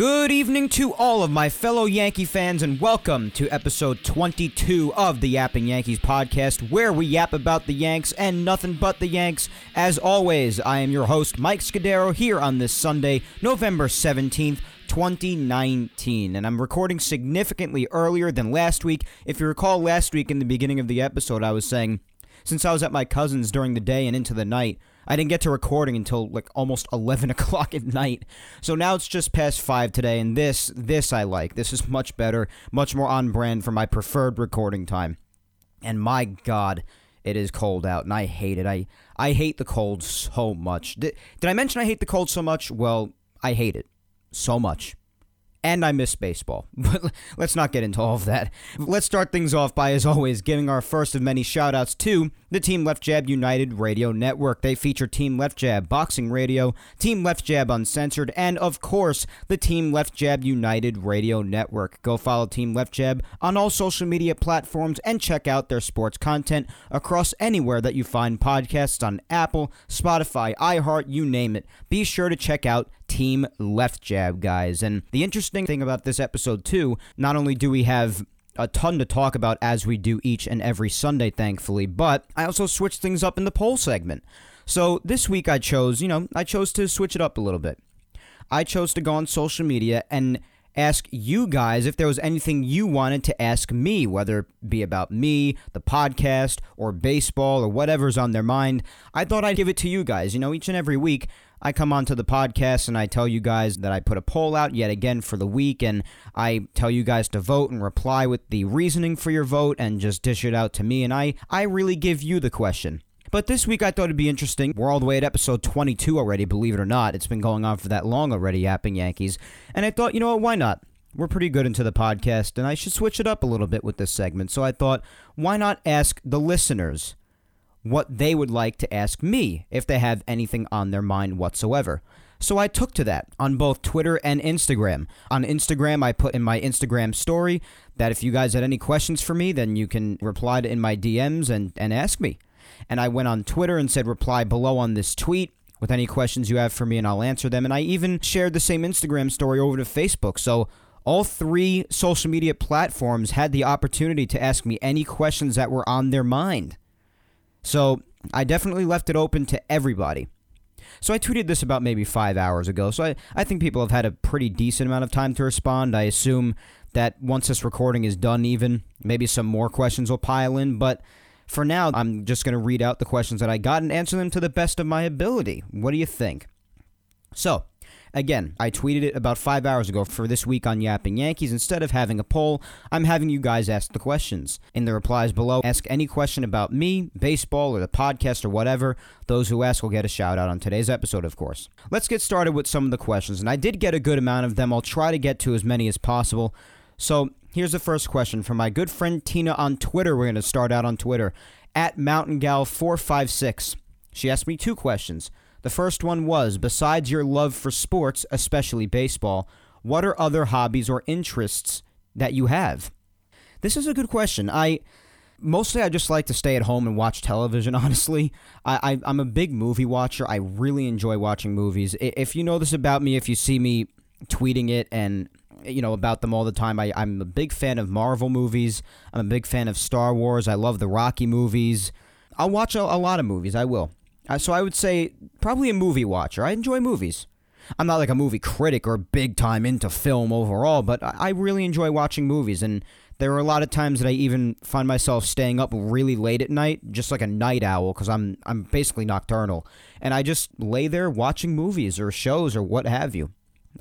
Good evening to all of my fellow Yankee fans, and welcome to episode 22 of the Yapping Yankees podcast, where we yap about the Yanks and nothing but the Yanks. As always, I am your host, Mike Scudero, here on this Sunday, November 17th. 2019, and I'm recording significantly earlier than last week. If you recall, last week in the beginning of the episode, I was saying since I was at my cousin's during the day and into the night, I didn't get to recording until like almost 11 o'clock at night. So now it's just past 5 today, and this, this I like. This is much better, much more on brand for my preferred recording time. And my God, it is cold out, and I hate it. I, I hate the cold so much. Did, did I mention I hate the cold so much? Well, I hate it so much and I miss baseball. But let's not get into all of that. Let's start things off by, as always, giving our first of many shoutouts to the Team Left Jab United Radio Network. They feature Team Left Jab Boxing Radio, Team Left Jab Uncensored, and of course, the Team Left Jab United Radio Network. Go follow Team Left Jab on all social media platforms and check out their sports content across anywhere that you find podcasts on Apple, Spotify, iHeart, you name it. Be sure to check out Team Left Jab, guys. And the interesting thing about this episode, too, not only do we have a ton to talk about as we do each and every Sunday, thankfully, but I also switched things up in the poll segment. So this week I chose, you know, I chose to switch it up a little bit. I chose to go on social media and ask you guys if there was anything you wanted to ask me, whether it be about me, the podcast, or baseball, or whatever's on their mind. I thought I'd give it to you guys. You know, each and every week I come onto the podcast and I tell you guys that I put a poll out yet again for the week, and I tell you guys to vote and reply with the reasoning for your vote and just dish it out to me, and I, I really give you the question. But this week I thought it'd be interesting. We're all the way at episode 22 already, believe it or not. It's been going on for that long already, Yapping Yankees. And I thought, you know what, why not? We're pretty good into the podcast, and I should switch it up a little bit with this segment. So I thought, why not ask the listeners what they would like to ask me if they have anything on their mind whatsoever. So I took to that on both Twitter and Instagram. On Instagram, I put in my Instagram story that if you guys had any questions for me, then you can reply to in my DMs and, and ask me. And I went on Twitter and said reply below on this tweet with any questions you have for me and I'll answer them. And I even shared the same Instagram story over to Facebook. So all three social media platforms had the opportunity to ask me any questions that were on their mind. So I definitely left it open to everybody. So I tweeted this about maybe five hours ago. So I, I think people have had a pretty decent amount of time to respond. I assume that once this recording is done, even maybe some more questions will pile in. But for now, I'm just going to read out the questions that I got and answer them to the best of my ability. What do you think? So, Again, I tweeted it about five hours ago for this week on Yapping Yankees. Instead of having a poll, I'm having you guys ask the questions. In the replies below, ask any question about me, baseball, or the podcast, or whatever. Those who ask will get a shout out on today's episode, of course. Let's get started with some of the questions, and I did get a good amount of them. I'll try to get to as many as possible. So, here's the first question from my good friend Tina on Twitter. We're going to start out on Twitter at MountainGal456. She asked me two questions. The first one was Besides your love for sports, especially baseball, what are other hobbies or interests that you have? This is a good question. I mostly I just like to stay at home and watch television. Honestly, I, I am a big movie watcher. I really enjoy watching movies. If you know this about me, if you see me tweeting it and you know about them all the time, I, I'm a big fan of Marvel movies. I'm a big fan of Star Wars. I love the Rocky movies. I'll watch a, a lot of movies. I will. Uh, so I would say probably a movie watcher. I enjoy movies. I'm not like a movie critic or big time into film overall, but I really enjoy watching movies. And there are a lot of times that I even find myself staying up really late at night, just like a night owl, because I'm I'm basically nocturnal, and I just lay there watching movies or shows or what have you.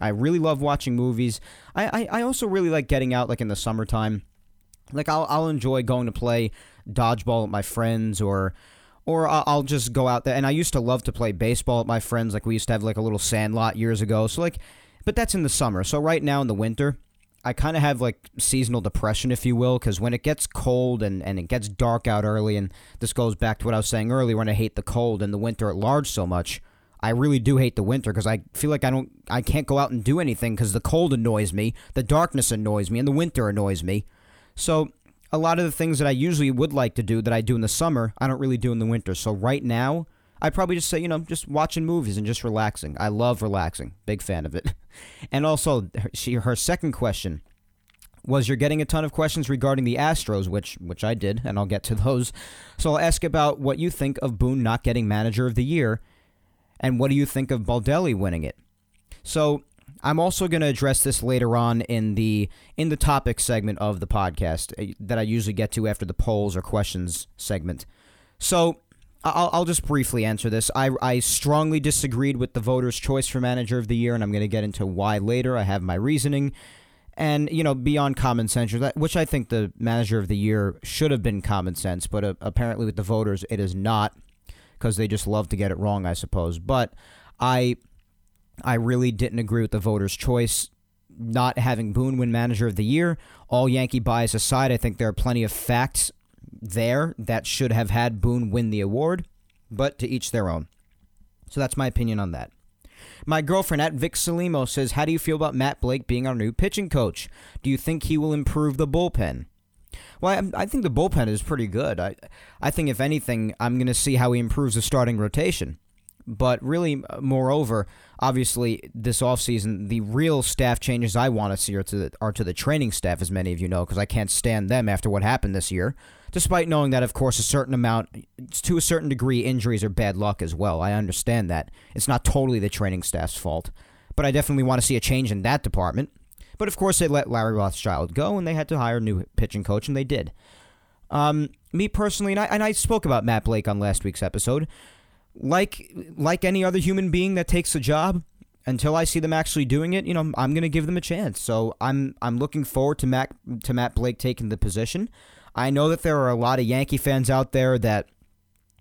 I really love watching movies. I, I, I also really like getting out like in the summertime. Like I'll I'll enjoy going to play dodgeball with my friends or or I'll just go out there. And I used to love to play baseball with my friends. Like we used to have like a little sand lot years ago. So like, but that's in the summer. So right now in the winter, I kind of have like seasonal depression, if you will, because when it gets cold and, and it gets dark out early, and this goes back to what I was saying earlier when I hate the cold and the winter at large so much. I really do hate the winter because I feel like I don't, I can't go out and do anything because the cold annoys me, the darkness annoys me, and the winter annoys me. So a lot of the things that I usually would like to do that I do in the summer, I don't really do in the winter. So right now, I'd probably just say, you know, just watching movies and just relaxing. I love relaxing. Big fan of it. And also, she her second question was you're getting a ton of questions regarding the Astros, which which I did, and I'll get to those. So I'll ask about what you think of Boone not getting Manager of the Year, and what do you think of Baldelli winning it. So I'm also going to address this later on in the in the topic segment of the podcast uh, that I usually get to after the polls or questions segment. So I'll, I'll just briefly answer this. I, I strongly disagreed with the voters' choice for manager of the year, and I'm going to get into why later. I have my reasoning. And, you know, beyond common sense, which I think the manager of the year should have been common sense, but uh, apparently with the voters, it is not because they just love to get it wrong, I suppose. But I, I really didn't agree with the voters' choice not having Boone win manager of the year. All Yankee bias aside, I think there are plenty of facts there that should have had Boone win the award, but to each their own. So that's my opinion on that. My girlfriend at Vic Salimo says, How do you feel about Matt Blake being our new pitching coach? Do you think he will improve the bullpen? Well, I, I think the bullpen is pretty good. I, I think, if anything, I'm going to see how he improves the starting rotation. But really, moreover, obviously, this offseason, the real staff changes I want to see are to the, are to the training staff, as many of you know, because I can't stand them after what happened this year despite knowing that, of course, a certain amount, to a certain degree, injuries are bad luck as well. I understand that. It's not totally the training staff's fault, but I definitely want to see a change in that department. But of course, they let Larry Rothschild go, and they had to hire a new pitching coach, and they did. Um, me personally, and I, and I spoke about Matt Blake on last week's episode. Like like any other human being that takes a job, until I see them actually doing it, you know, I'm going to give them a chance. So I'm I'm looking forward to Matt to Matt Blake taking the position. I know that there are a lot of Yankee fans out there that,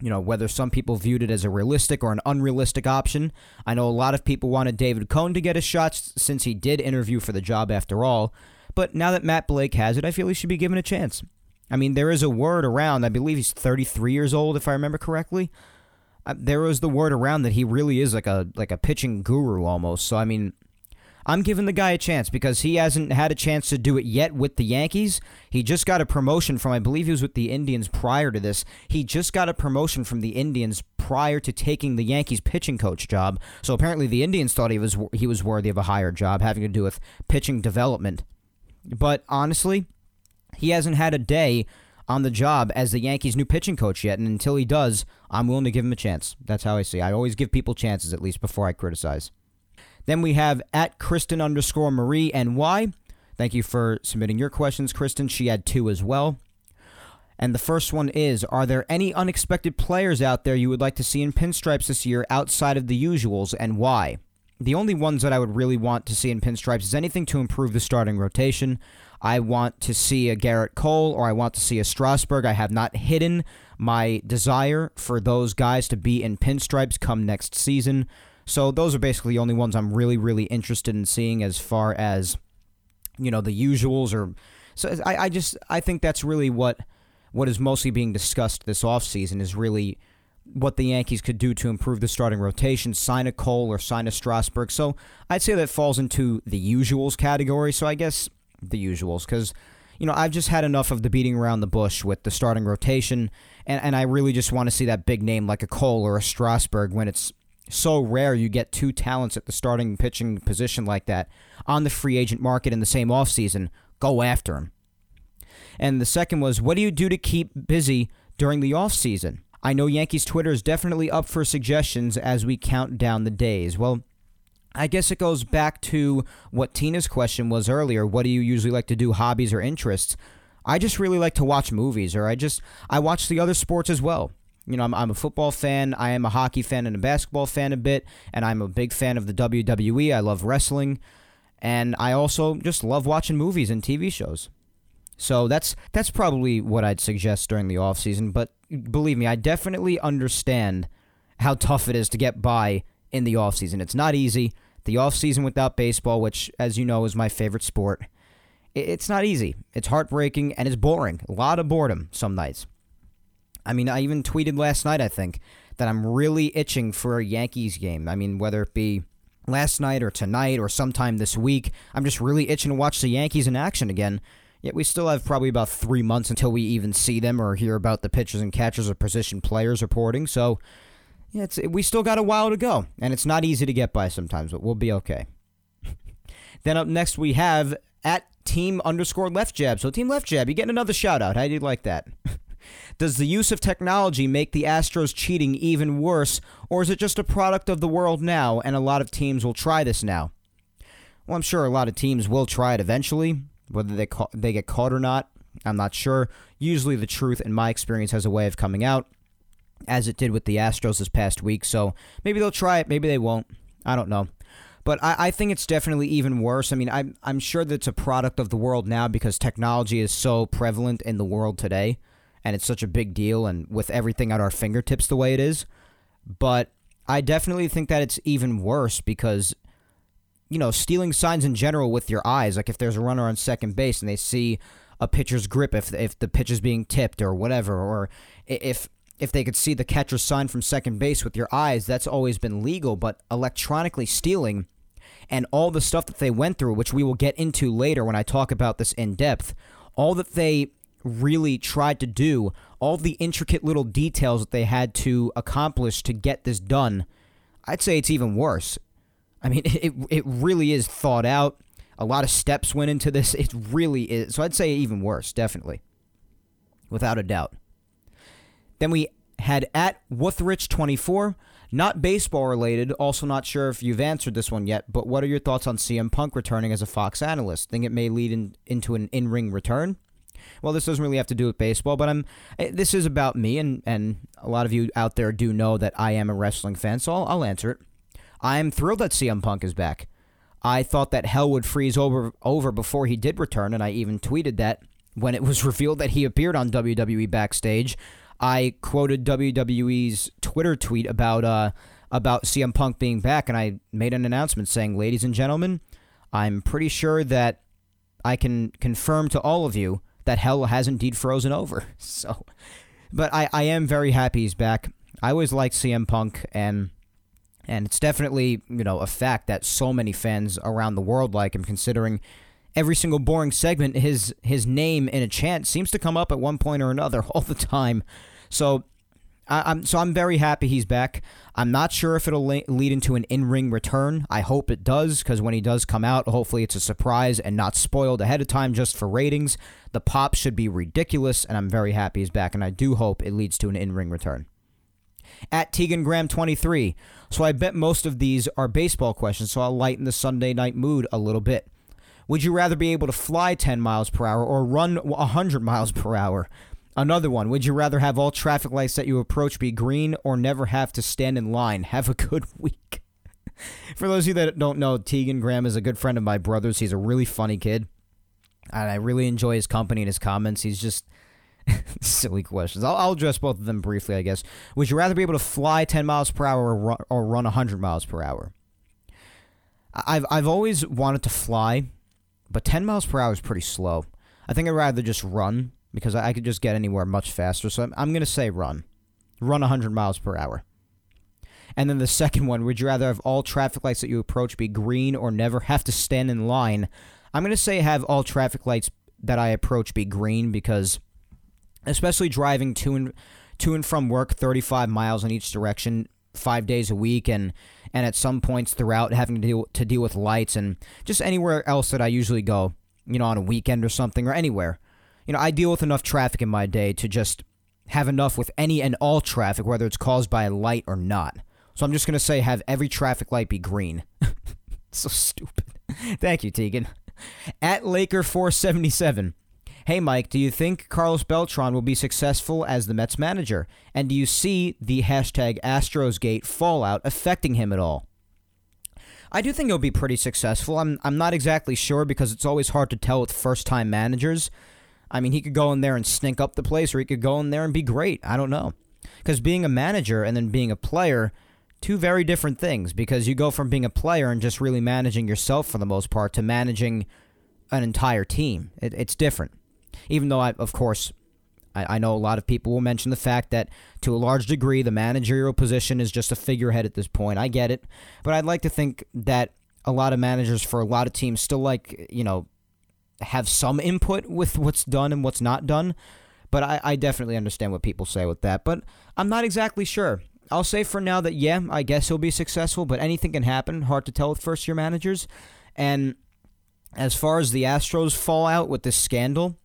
you know, whether some people viewed it as a realistic or an unrealistic option. I know a lot of people wanted David Cone to get a shot since he did interview for the job after all. But now that Matt Blake has it, I feel he should be given a chance. I mean, there is a word around, I believe he's 33 years old, if I remember correctly. There was the word around that he really is like a like a pitching guru almost. So I mean, I'm giving the guy a chance because he hasn't had a chance to do it yet with the Yankees. He just got a promotion from, I believe he was with the Indians prior to this. He just got a promotion from the Indians prior to taking the Yankees pitching coach job. So apparently the Indians thought he was he was worthy of a higher job having to do with pitching development. But honestly, he hasn't had a day on the job as the Yankees' new pitching coach yet, and until he does, I'm willing to give him a chance. That's how I see. I always give people chances at least before I criticize. Then we have at Kristen underscore Marie NY. Thank you for submitting your questions, Kristen. She had two as well. And the first one is Are there any unexpected players out there you would like to see in pinstripes this year outside of the usuals, and why? The only ones that I would really want to see in pinstripes is anything to improve the starting rotation. I want to see a Gerrit Cole or I want to see a Strasburg. I have not hidden my desire for those guys to be in pinstripes come next season. So those are basically the only ones I'm really, really interested in seeing as far as, you know, the usuals or so I, I just I think that's really what what is mostly being discussed this offseason is really what the Yankees could do to improve the starting rotation, sign a Cole or sign a Strasburg. So I'd say that falls into the usuals category. So I guess the usuals because you know I've just had enough of the beating around the bush with the starting rotation, and, and I really just want to see that big name like a Cole or a Strasburg when it's so rare you get two talents at the starting pitching position like that on the free agent market in the same offseason. Go after him. And the second was, what do you do to keep busy during the offseason? I know Yankees Twitter is definitely up for suggestions as we count down the days. Well, I guess it goes back to what Tina's question was earlier. What do you usually like to do, hobbies or interests? I just really like to watch movies, or I just I watch the other sports as well. You know, I'm, I'm a football fan. I am a hockey fan and a basketball fan a bit, and I'm a big fan of the WWE. I love wrestling, and I also just love watching movies and TV shows. So that's that's probably what I'd suggest during the off season. But believe me, I definitely understand how tough it is to get by in the offseason. It's not easy. The offseason without baseball, which, as you know, is my favorite sport, it's not easy. It's heartbreaking and it's boring. A lot of boredom some nights. I mean, I even tweeted last night, I think, that I'm really itching for a Yankees game. I mean, whether it be last night or tonight or sometime this week, I'm just really itching to watch the Yankees in action again. Yet we still have probably about three months until we even see them or hear about the pitchers and catchers or position players reporting. So, yeah, it's, we still got a while to go, and it's not easy to get by sometimes, but we'll be okay. then up next we have at team underscore left jab. So team left jab, you getting another shout out. How do you like that? Does the use of technology make the Astros cheating even worse, or is it just a product of the world now and a lot of teams will try this now? Well, I'm sure a lot of teams will try it eventually, whether they ca- they get caught or not. I'm not sure. Usually the truth in my experience has a way of coming out as it did with the Astros this past week. So maybe they'll try it, maybe they won't. I don't know. But I, I think it's definitely even worse. I mean, I'm, I'm sure that it's a product of the world now because technology is so prevalent in the world today and it's such a big deal and with everything at our fingertips the way it is. But I definitely think that it's even worse because you know, stealing signs in general with your eyes, like if there's a runner on second base and they see a pitcher's grip if if the pitch is being tipped or whatever or if if they could see the catcher's sign from second base with your eyes, that's always been legal, but electronically stealing and all the stuff that they went through, which we will get into later when I talk about this in depth, all that they really tried to do, all the intricate little details that they had to accomplish to get this done, I'd say it's even worse. I mean, it, it really is thought out. A lot of steps went into this. It really is. So I'd say even worse, definitely. Without a doubt. Then we had at Wuthrich24, not baseball related, also not sure if you've answered this one yet, but what are your thoughts on CM Punk returning as a Fox analyst? Think it may lead in, into an in ring return? well, this doesn't really have to do with baseball, but I'm. Eh, this is about me, and and a lot of you out there do know that I am a wrestling fan, so I'll, I'll answer it. I'm thrilled that CM Punk is back. I thought that hell would freeze over over before he did return, and I even tweeted that when it was revealed that he appeared on WWE backstage. I quoted WWE's Twitter tweet about uh about CM Punk being back, and I made an announcement saying, "Ladies and gentlemen, I'm pretty sure that I can confirm to all of you that hell has indeed frozen over. So, but I, I am very happy he's back. I always liked CM Punk, and and it's definitely you know a fact that so many fans around the world like him. Considering every single boring segment, his his name in a chant seems to come up at one point or another all the time. So I, am so I'm very happy he's back. I'm not sure if it'll la- lead into an in-ring return. I hope it does because when he does come out, hopefully it's a surprise and not spoiled ahead of time just for ratings. The pop should be ridiculous, and I'm very happy he's back, and I do hope it leads to an in-ring return. At Tegan Graham 23. So I bet most of these are baseball questions, so I'll lighten the Sunday night mood a little bit. Would you rather be able to fly 10 miles per hour or run 100 miles per hour? Another one. Would you rather have all traffic lights that you approach be green or never have to stand in line? Have a good week. For those of you that don't know, Tegan Graham is a good friend of my brother's. He's a really funny kid. And I really enjoy his company and his comments. He's just silly questions. I'll, I'll, address both of them briefly, I guess. Would you rather be able to fly 10 miles per hour or run, or run 100 miles per hour? I've, I've always wanted to fly, but 10 miles per hour is pretty slow. I think I'd rather just run because I, could just get anywhere much faster. So I'm, I'm going to say run. Run 100 miles per hour. And then the second one, would you rather have all traffic lights that you approach be green or never have to stand in line? I'm going to say have all traffic lights that I approach be green because especially driving to and to and from work 35 miles in each direction 5 days a week and and at some points throughout having to deal to deal with lights and just anywhere else that I usually go, you know, on a weekend or something or anywhere you know, I deal with enough traffic in my day to just have enough with any and all traffic, whether it's caused by a light or not. So I'm just going to say have every traffic light be green. so stupid. Thank you, Tegan. At Laker477. Hey, Mike, do you think Carlos Beltran will be successful as the Mets manager? And do you see the hashtag AstrosGate fallout affecting him at all? I do think he'll be pretty successful. I'm, I'm not exactly sure because it's always hard to tell with first time managers. I mean, he could go in there and stink up the place, or he could go in there and be great. I don't know. Because being a manager and then being a player, two very different things. Because you go from being a player and just really managing yourself for the most part to managing an entire team. It, it's different. Even though, I, of course, I, I know a lot of people will mention the fact that to a large degree, the managerial position is just a figurehead at this point. I get it. But I'd like to think that a lot of managers for a lot of teams still like, you know, have some input with what's done and what's not done. But I, I definitely understand what people say with that. But I'm not exactly sure. I'll say for now that, yeah, I guess he'll be successful, but anything can happen. Hard to tell with first year managers. And as far as the Astros fall out with this scandal,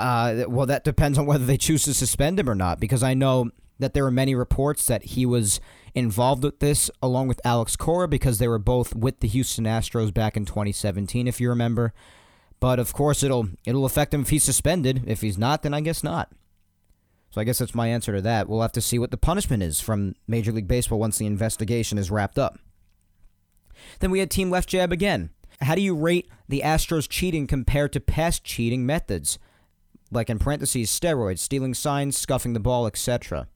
uh, well, that depends on whether they choose to suspend him or not, because I know that there are many reports that he was involved with this along with Alex Cora because they were both with the Houston Astros back in 2017, if you remember. But of course, it'll it'll affect him if he's suspended. If he's not, then I guess not. So I guess that's my answer to that. We'll have to see what the punishment is from Major League Baseball once the investigation is wrapped up. Then we had Team Left Jab again. How do you rate the Astros cheating compared to past cheating methods? Like in parentheses, steroids, stealing signs, scuffing the ball, etc.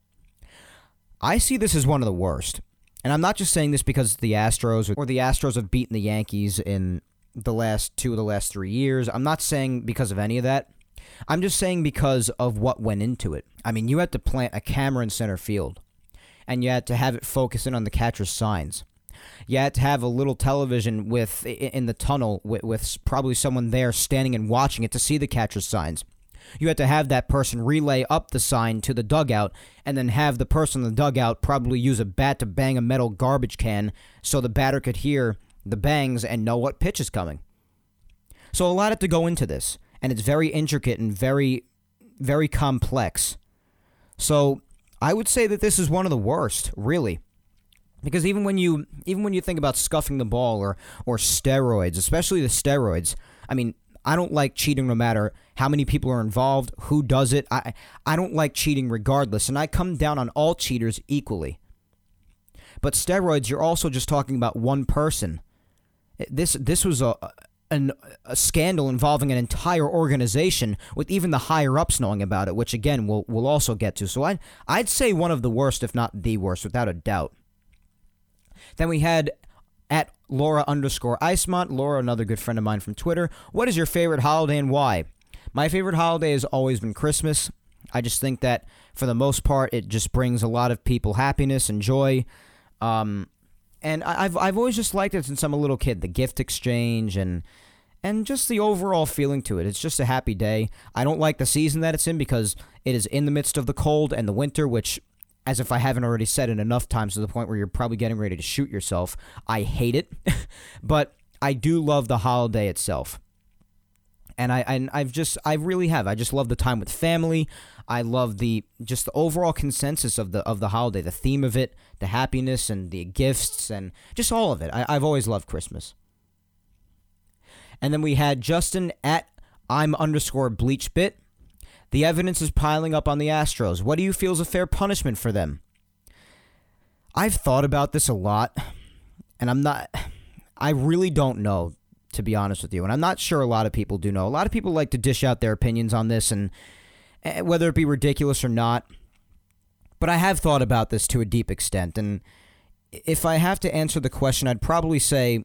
I see this as one of the worst. And I'm not just saying this because the Astros or the Astros have beaten the Yankees in the last two of the last three years. I'm not saying because of any of that. I'm just saying because of what went into it. I mean, you had to plant a camera in center field, and you had to have it focus in on the catcher's signs. You had to have a little television with in the tunnel with, with probably someone there standing and watching it to see the catcher's signs. You had to have that person relay up the sign to the dugout, and then have the person in the dugout probably use a bat to bang a metal garbage can so the batter could hear the bangs and know what pitch is coming. So a lot had to go into this, and it's very intricate and very, very complex. So I would say that this is one of the worst, really. Because even when you even when you think about scuffing the ball or or steroids, especially the steroids, I mean, I don't like cheating no matter how many people are involved, who does it. I I don't like cheating regardless, and I come down on all cheaters equally. But steroids, you're also just talking about one person. This this was a an, a scandal involving an entire organization with even the higher ups knowing about it, which again we'll we'll also get to. So I I'd say one of the worst, if not the worst, without a doubt. Then we had at Laura underscore Icemont. Laura, another good friend of mine from Twitter. What is your favorite holiday and why? My favorite holiday has always been Christmas. I just think that for the most part, it just brings a lot of people happiness and joy. Um, and I've I've always just liked it since I'm a little kid. The gift exchange and and just the overall feeling to it. It's just a happy day. I don't like the season that it's in because it is in the midst of the cold and the winter, which as if I haven't already said it enough times to the point where you're probably getting ready to shoot yourself. I hate it, but I do love the holiday itself. And I and I've just I really have. I just love the time with family. I love the just the overall consensus of the of the holiday, the theme of it, the happiness and the gifts and just all of it. I, I've always loved Christmas. And then we had Justin at I'm underscore bleach bit. The evidence is piling up on the Astros. What do you feel is a fair punishment for them? I've thought about this a lot, and I'm not. I really don't know, to be honest with you. And I'm not sure a lot of people do know. A lot of people like to dish out their opinions on this, and eh, whether it be ridiculous or not. But I have thought about this to a deep extent. And if I have to answer the question, I'd probably say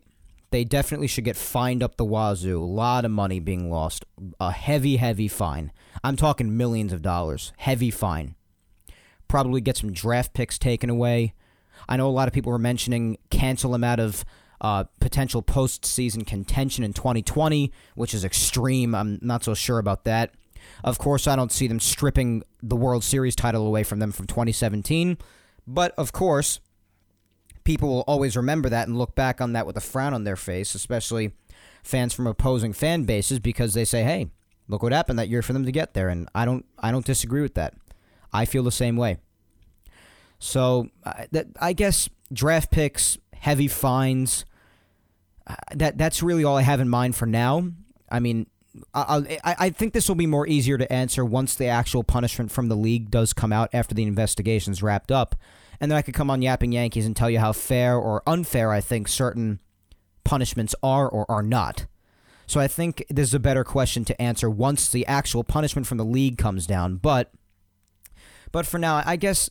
they definitely should get fined up the wazoo. A lot of money being lost. A heavy, heavy fine. I'm talking millions of dollars. Heavy fine. Probably get some draft picks taken away. I know a lot of people were mentioning cancel them out of uh, potential postseason contention in 2020, which is extreme. I'm not so sure about that. Of course, I don't see them stripping the World Series title away from them from 2017. But of course, people will always remember that and look back on that with a frown on their face, especially fans from opposing fan bases, because they say, "Hey, look what happened that year for them to get there." And I don't, I don't disagree with that. I feel the same way. So that I guess draft picks, heavy fines. Uh, that that's really all I have in mind for now. I mean, I, I, I think this will be more easier to answer once the actual punishment from the league does come out after the investigation's wrapped up and then I could come on Yapping Yankees and tell you how fair or unfair I think certain punishments are or are not. So I think this is a better question to answer once the actual punishment from the league comes down. But but for now, I guess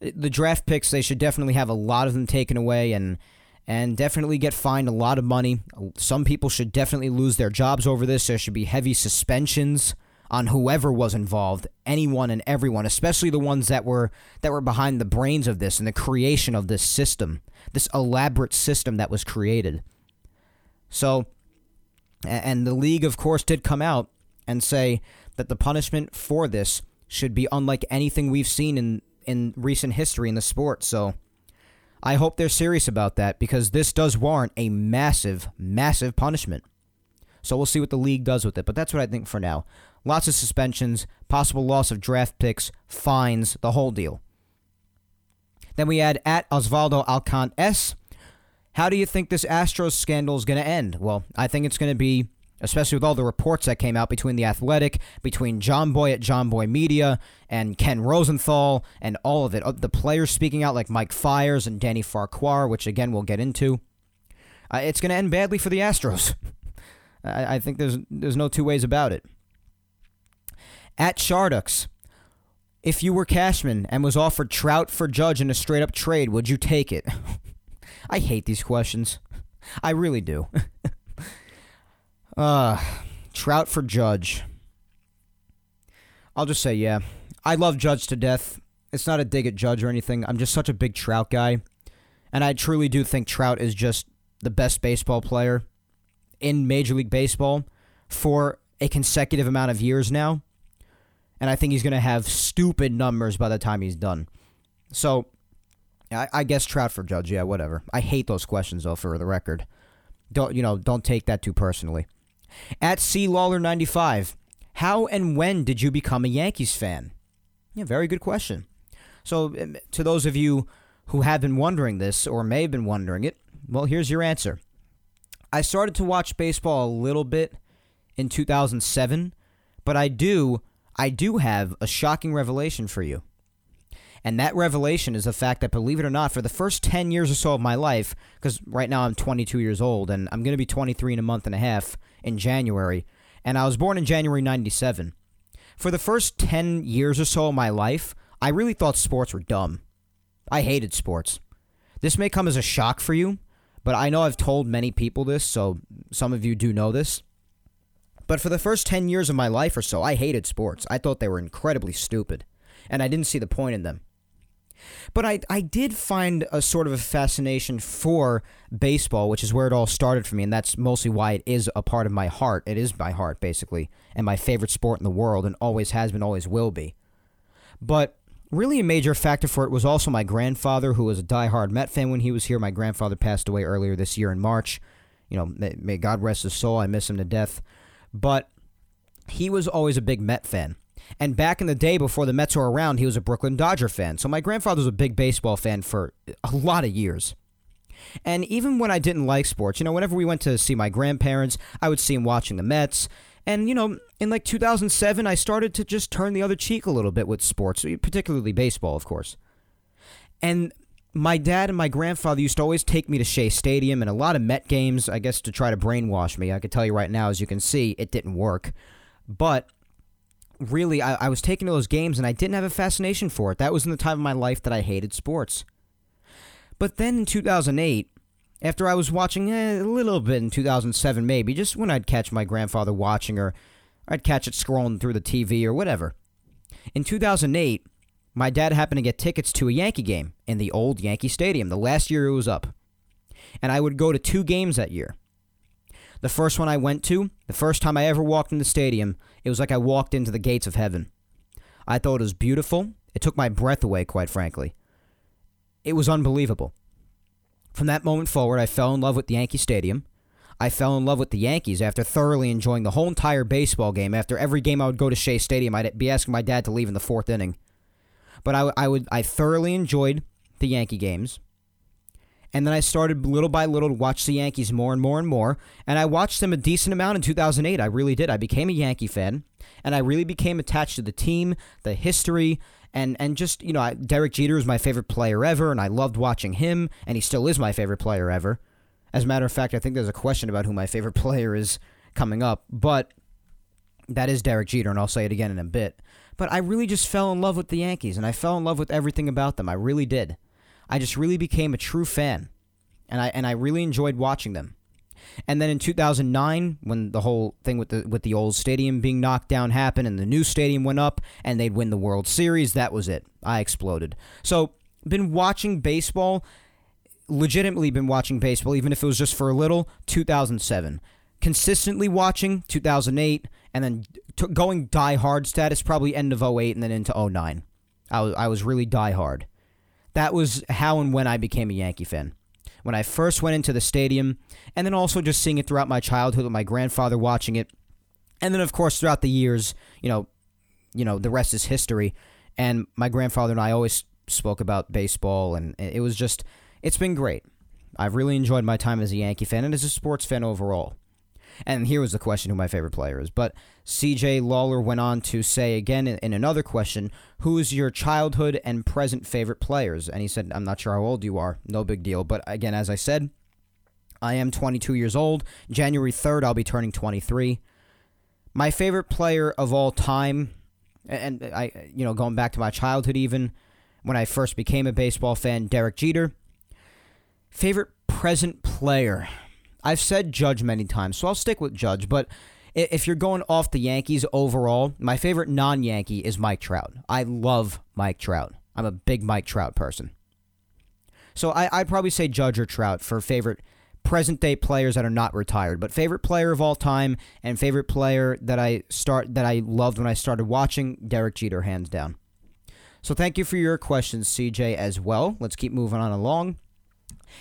the draft picks they should definitely have a lot of them taken away and and definitely get fined a lot of money. Some people should definitely lose their jobs over this. There should be heavy suspensions on whoever was involved, anyone and everyone, especially the ones that were that were behind the brains of this and the creation of this system, this elaborate system that was created. So and the league of course did come out and say that the punishment for this should be unlike anything we've seen in in recent history in the sport. So I hope they're serious about that because this does warrant a massive, massive punishment. So we'll see what the league does with it. But that's what I think for now. Lots of suspensions, possible loss of draft picks, fines, the whole deal. Then we add at Osvaldo Alcant S. How do you think this Astros scandal is going to end? Well, I think it's going to be especially with all the reports that came out between the Athletic, between Jomboy at Jomboy Media, and Ken Rosenthal, and all of it. The players speaking out like Mike Fiers and Danny Farquhar, which again we'll get into. Uh, it's going to end badly for the Astros. I, I, think there's there's no two ways about it. At Shardux, if you were Cashman and was offered Trout for Judge in a straight up trade, would you take it? I hate these questions. I really do. Uh, Trout for Judge. I'll just say, yeah. I love Judge to death. It's not a dig at Judge or anything. I'm just such a big Trout guy. And I truly do think Trout is just the best baseball player in Major League Baseball for a consecutive amount of years now. And I think he's going to have stupid numbers by the time he's done. So, I, I guess Trout for Judge, yeah, whatever. I hate those questions, though, for the record. Don't, you know, don't take that too personally. At C Lawler 95, how and when did you become a Yankees fan? Yeah, very good question. So, um, to those of you who have been wondering this or may have been wondering it, well, here's your answer. I started to watch baseball a little bit in 2007, but I do I do have a shocking revelation for you. And that revelation is the fact that, believe it or not, for the first 10 years or so of my life, because right now I'm 22 years old and I'm going to be 23 in a month and a half, in January, and I was born in January 97. For the first 10 years or so of my life, I really thought sports were dumb. I hated sports. This may come as a shock for you, but I know I've told many people this, so some of you do know this. But for the first 10 years of my life or so, I hated sports. I thought they were incredibly stupid, and I didn't see the point in them. But I, I did find a sort of a fascination for baseball, which is where it all started for me, and that's mostly why it is a part of my heart. It is my heart, basically, and my favorite sport in the world, and always has been, always will be. But really, a major factor for it was also my grandfather, who was a diehard Met fan when he was here. My grandfather passed away earlier this year in March. You know, may, may God rest his soul. I miss him to death. But he was always a big Met fan. And back in the day before the Mets were around, he was a Brooklyn Dodger fan. So my grandfather was a big baseball fan for a lot of years. And even when I didn't like sports, you know, whenever we went to see my grandparents, I would see him watching the Mets. And, you know, in like 2007, I started to just turn the other cheek a little bit with sports, particularly baseball, of course. And my dad and my grandfather used to always take me to Shea Stadium and a lot of Met games, I guess, to try to brainwash me. I can tell you right now, as you can see, it didn't work. But really, I, I was taken to those games and I didn't have a fascination for it. That was in the time of my life that I hated sports. But then in 2008, after I was watching eh, a little bit in 2007, maybe, just when I'd catch my grandfather watching or I'd catch it scrolling through the TV or whatever. In 2008, my dad happened to get tickets to a Yankee game in the old Yankee Stadium, the last year it was up. And I would go to two games that year. The first one I went to, the first time I ever walked in the stadium, it was like I walked into the gates of heaven. I thought it was beautiful. It took my breath away, quite frankly. It was unbelievable. From that moment forward, I fell in love with the Yankee Stadium. I fell in love with the Yankees after thoroughly enjoying the whole entire baseball game. After every game I would go to Shea Stadium, I'd be asking my dad to leave in the fourth inning. But I, I would I thoroughly enjoyed the Yankee games. And then I started little by little to watch the Yankees more and more and more. And I watched them a decent amount in 2008. I really did. I became a Yankee fan. And I really became attached to the team, the history, and, and just, you know, I, Derek Jeter is my favorite player ever. And I loved watching him. And he still is my favorite player ever. As a matter of fact, I think there's a question about who my favorite player is coming up, but that is Derek Jeter, and I'll say it again in a bit. But I really just fell in love with the Yankees, and I fell in love with everything about them. I really did. I just really became a true fan, and I and I really enjoyed watching them. And then in 2009, when the whole thing with the with the old stadium being knocked down happened, and the new stadium went up, and they'd win the World Series, that was it. I exploded. So, been watching baseball, legitimately been watching baseball, even if it was just for a little. 2007, consistently watching 2008, and then t- going die hard status probably end of 08 and then into 09. I was I was really die hard. That was how and when I became a Yankee fan when I first went into the stadium, and then also just seeing it throughout my childhood with my grandfather watching it, and then of course throughout the years, you know, you know the rest is history. And my grandfather and I always spoke about baseball, and it was just it's been great. I've really enjoyed my time as a Yankee fan and as a sports fan overall. And here was the question who my favorite player is. But CJ Lawler went on to say again in, another question, who's your childhood and present favorite players? And he said, I'm not sure how old you are. No big deal. But again, as I said, I am 22 years old. January 3rd, I'll be turning 23. My favorite player of all time, and I, you know, going back to my childhood even, when I first became a baseball fan, Derek Jeter. Favorite present player. I've said Judge many times, so I'll stick with Judge. But if you're going off the Yankees overall, my favorite non Yankee is Mike Trout. I love Mike Trout. I'm a big Mike Trout person. So I, I'd probably say Judge or Trout for favorite present day players that are not retired. But favorite player of all time and favorite player that I start that I loved when I started watching, Derek Jeter, hands down. So thank you for your questions, CJ, as well. Let's keep moving on along.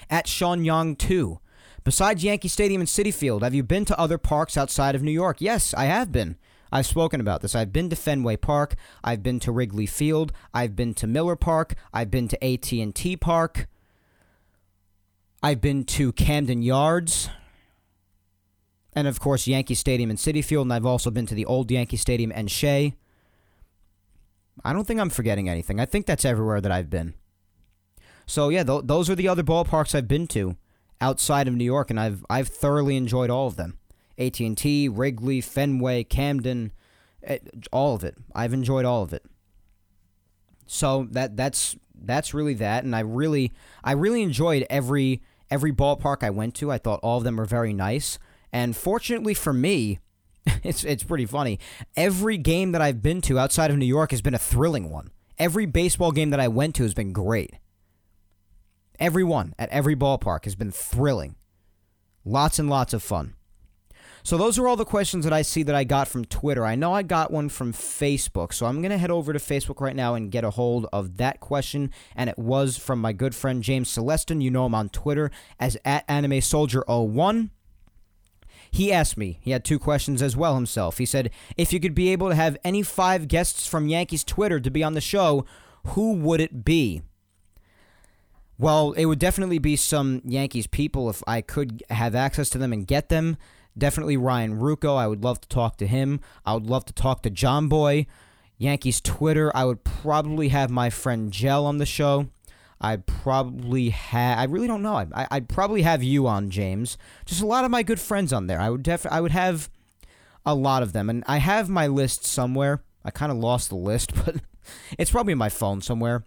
At Sean Young 2. Besides Yankee Stadium and Citi Field, have you been to other parks outside of New York? Yes, I have been. I've spoken about this. I've been to Fenway Park, I've been to Wrigley Field, I've been to Miller Park, I've been to AT&T Park. I've been to Camden Yards. And of course, Yankee Stadium and Citi Field, and I've also been to the old Yankee Stadium and Shea. I don't think I'm forgetting anything. I think that's everywhere that I've been. So yeah, th- those are the other ballparks I've been to outside of New York, and I've I've thoroughly enjoyed all of them. AT and T, Wrigley, Fenway, Camden, eh, all of it. I've enjoyed all of it. So that that's that's really that, and I really I really enjoyed every every ballpark I went to. I thought all of them were very nice, and fortunately for me, it's it's pretty funny. Every game that I've been to outside of New York has been a thrilling one. Every baseball game that I went to has been great. Everyone at every ballpark has been thrilling. Lots and lots of fun. So those are all the questions that I see that I got from Twitter. I know I got one from Facebook, so I'm going to head over to Facebook right now and get a hold of that question. And it was from my good friend James Celestin. You know him on Twitter as at Anime Soldier 01. He asked me, he had two questions as well himself. He said, if you could be able to have any five guests from Yankees Twitter to be on the show, who would it be? Well, it would definitely be some Yankees people if I could have access to them and get them. Definitely Ryan Ruocco. I would love to talk to him. I would love to talk to Jomboy. Yankees Twitter. I would probably have my friend Gel on the show. I'd probably have. I really don't know. I, I'd probably have you on, James. Just a lot of my good friends on there. I would def. I would have a lot of them, and I have my list somewhere. I kind of lost the list, but it's probably in my phone somewhere.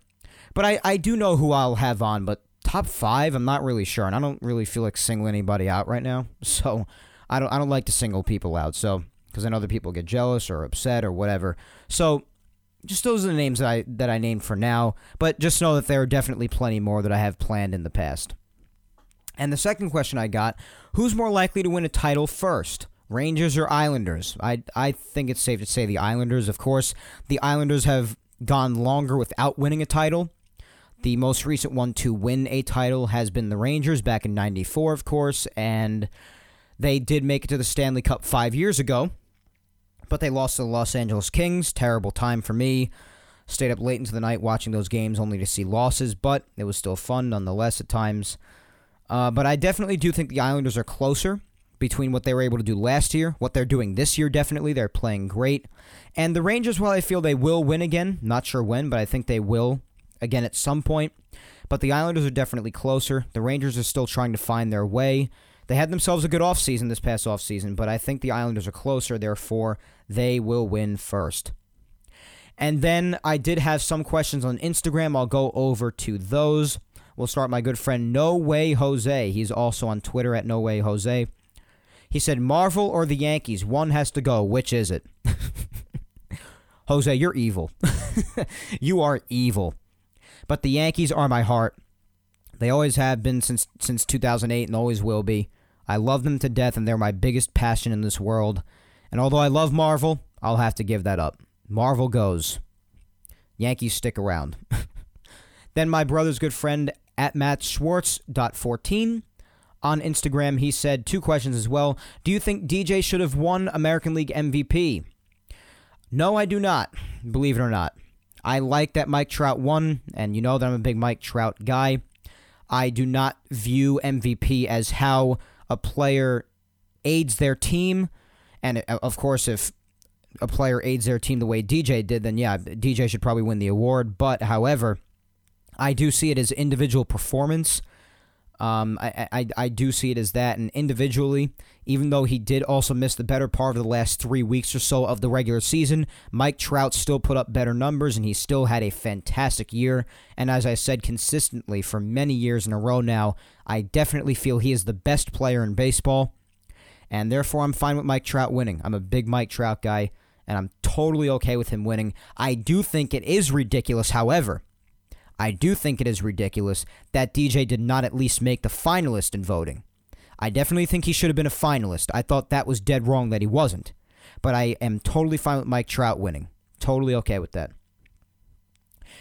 But I, I do know who I'll have on, but top five, I'm not really sure, and I don't really feel like singling anybody out right now. So I don't I don't like to single people out. So because I know other people get jealous or upset or whatever. So just those are the names that I that I named for now. But just know that there are definitely plenty more that I have planned in the past. And the second question I got: Who's more likely to win a title first? Rangers or Islanders? I I think it's safe to say the Islanders. Of course, the Islanders have gone longer without winning a title. The most recent one to win a title has been the Rangers back in 94, of course, and they did make it to the Stanley Cup five years ago, but they lost to the Los Angeles Kings. Terrible time for me. Stayed up late into the night watching those games only to see losses, but it was still fun nonetheless at times. Uh, but I definitely do think the Islanders are closer between what they were able to do last year, what they're doing this year, definitely. They're playing great. And the Rangers, while I feel they will win again, not sure when, but I think they will again at some point. But the Islanders are definitely closer. The Rangers are still trying to find their way. They had themselves a good offseason this past offseason, but I think the Islanders are closer, therefore, they will win first. And then I did have some questions on Instagram. I'll go over to those. We'll start my good friend No Way Jose. He's also on Twitter at No Way Jose. He said, Marvel or the Yankees? One has to go. Which is it? Jose, you're evil. you are evil. But the Yankees are my heart. They always have been since since 2008 and always will be. I love them to death and they're my biggest passion in this world. And although I love Marvel, I'll have to give that up. Marvel goes. Yankees stick around. then my brother's good friend at Matt Schwartz.14 on Instagram, he said two questions as well. Do you think DJ should have won American League MVP? No, I do not, believe it or not. I like that Mike Trout won, and you know that I'm a big Mike Trout guy. I do not view MVP as how a player aids their team. And uh, of course, if a player aids their team the way DJ did, then yeah, DJ should probably win the award. But however, I do see it as individual performance. Um, I, I, I do see it as that, and individually, even though he did also miss the better part of the last three weeks or so of the regular season, Mike Trout still put up better numbers, and he still had a fantastic year. And as I said consistently for many years in a row now, I definitely feel he is the best player in baseball, and therefore I'm fine with Mike Trout winning. I'm a big Mike Trout guy, and I'm totally okay with him winning. I do think it is ridiculous, however I do think it is ridiculous that DJ did not at least make the finalist in voting. I definitely think he should have been a finalist. I thought that was dead wrong that he wasn't. But I am totally fine with Mike Trout winning. Totally okay with that.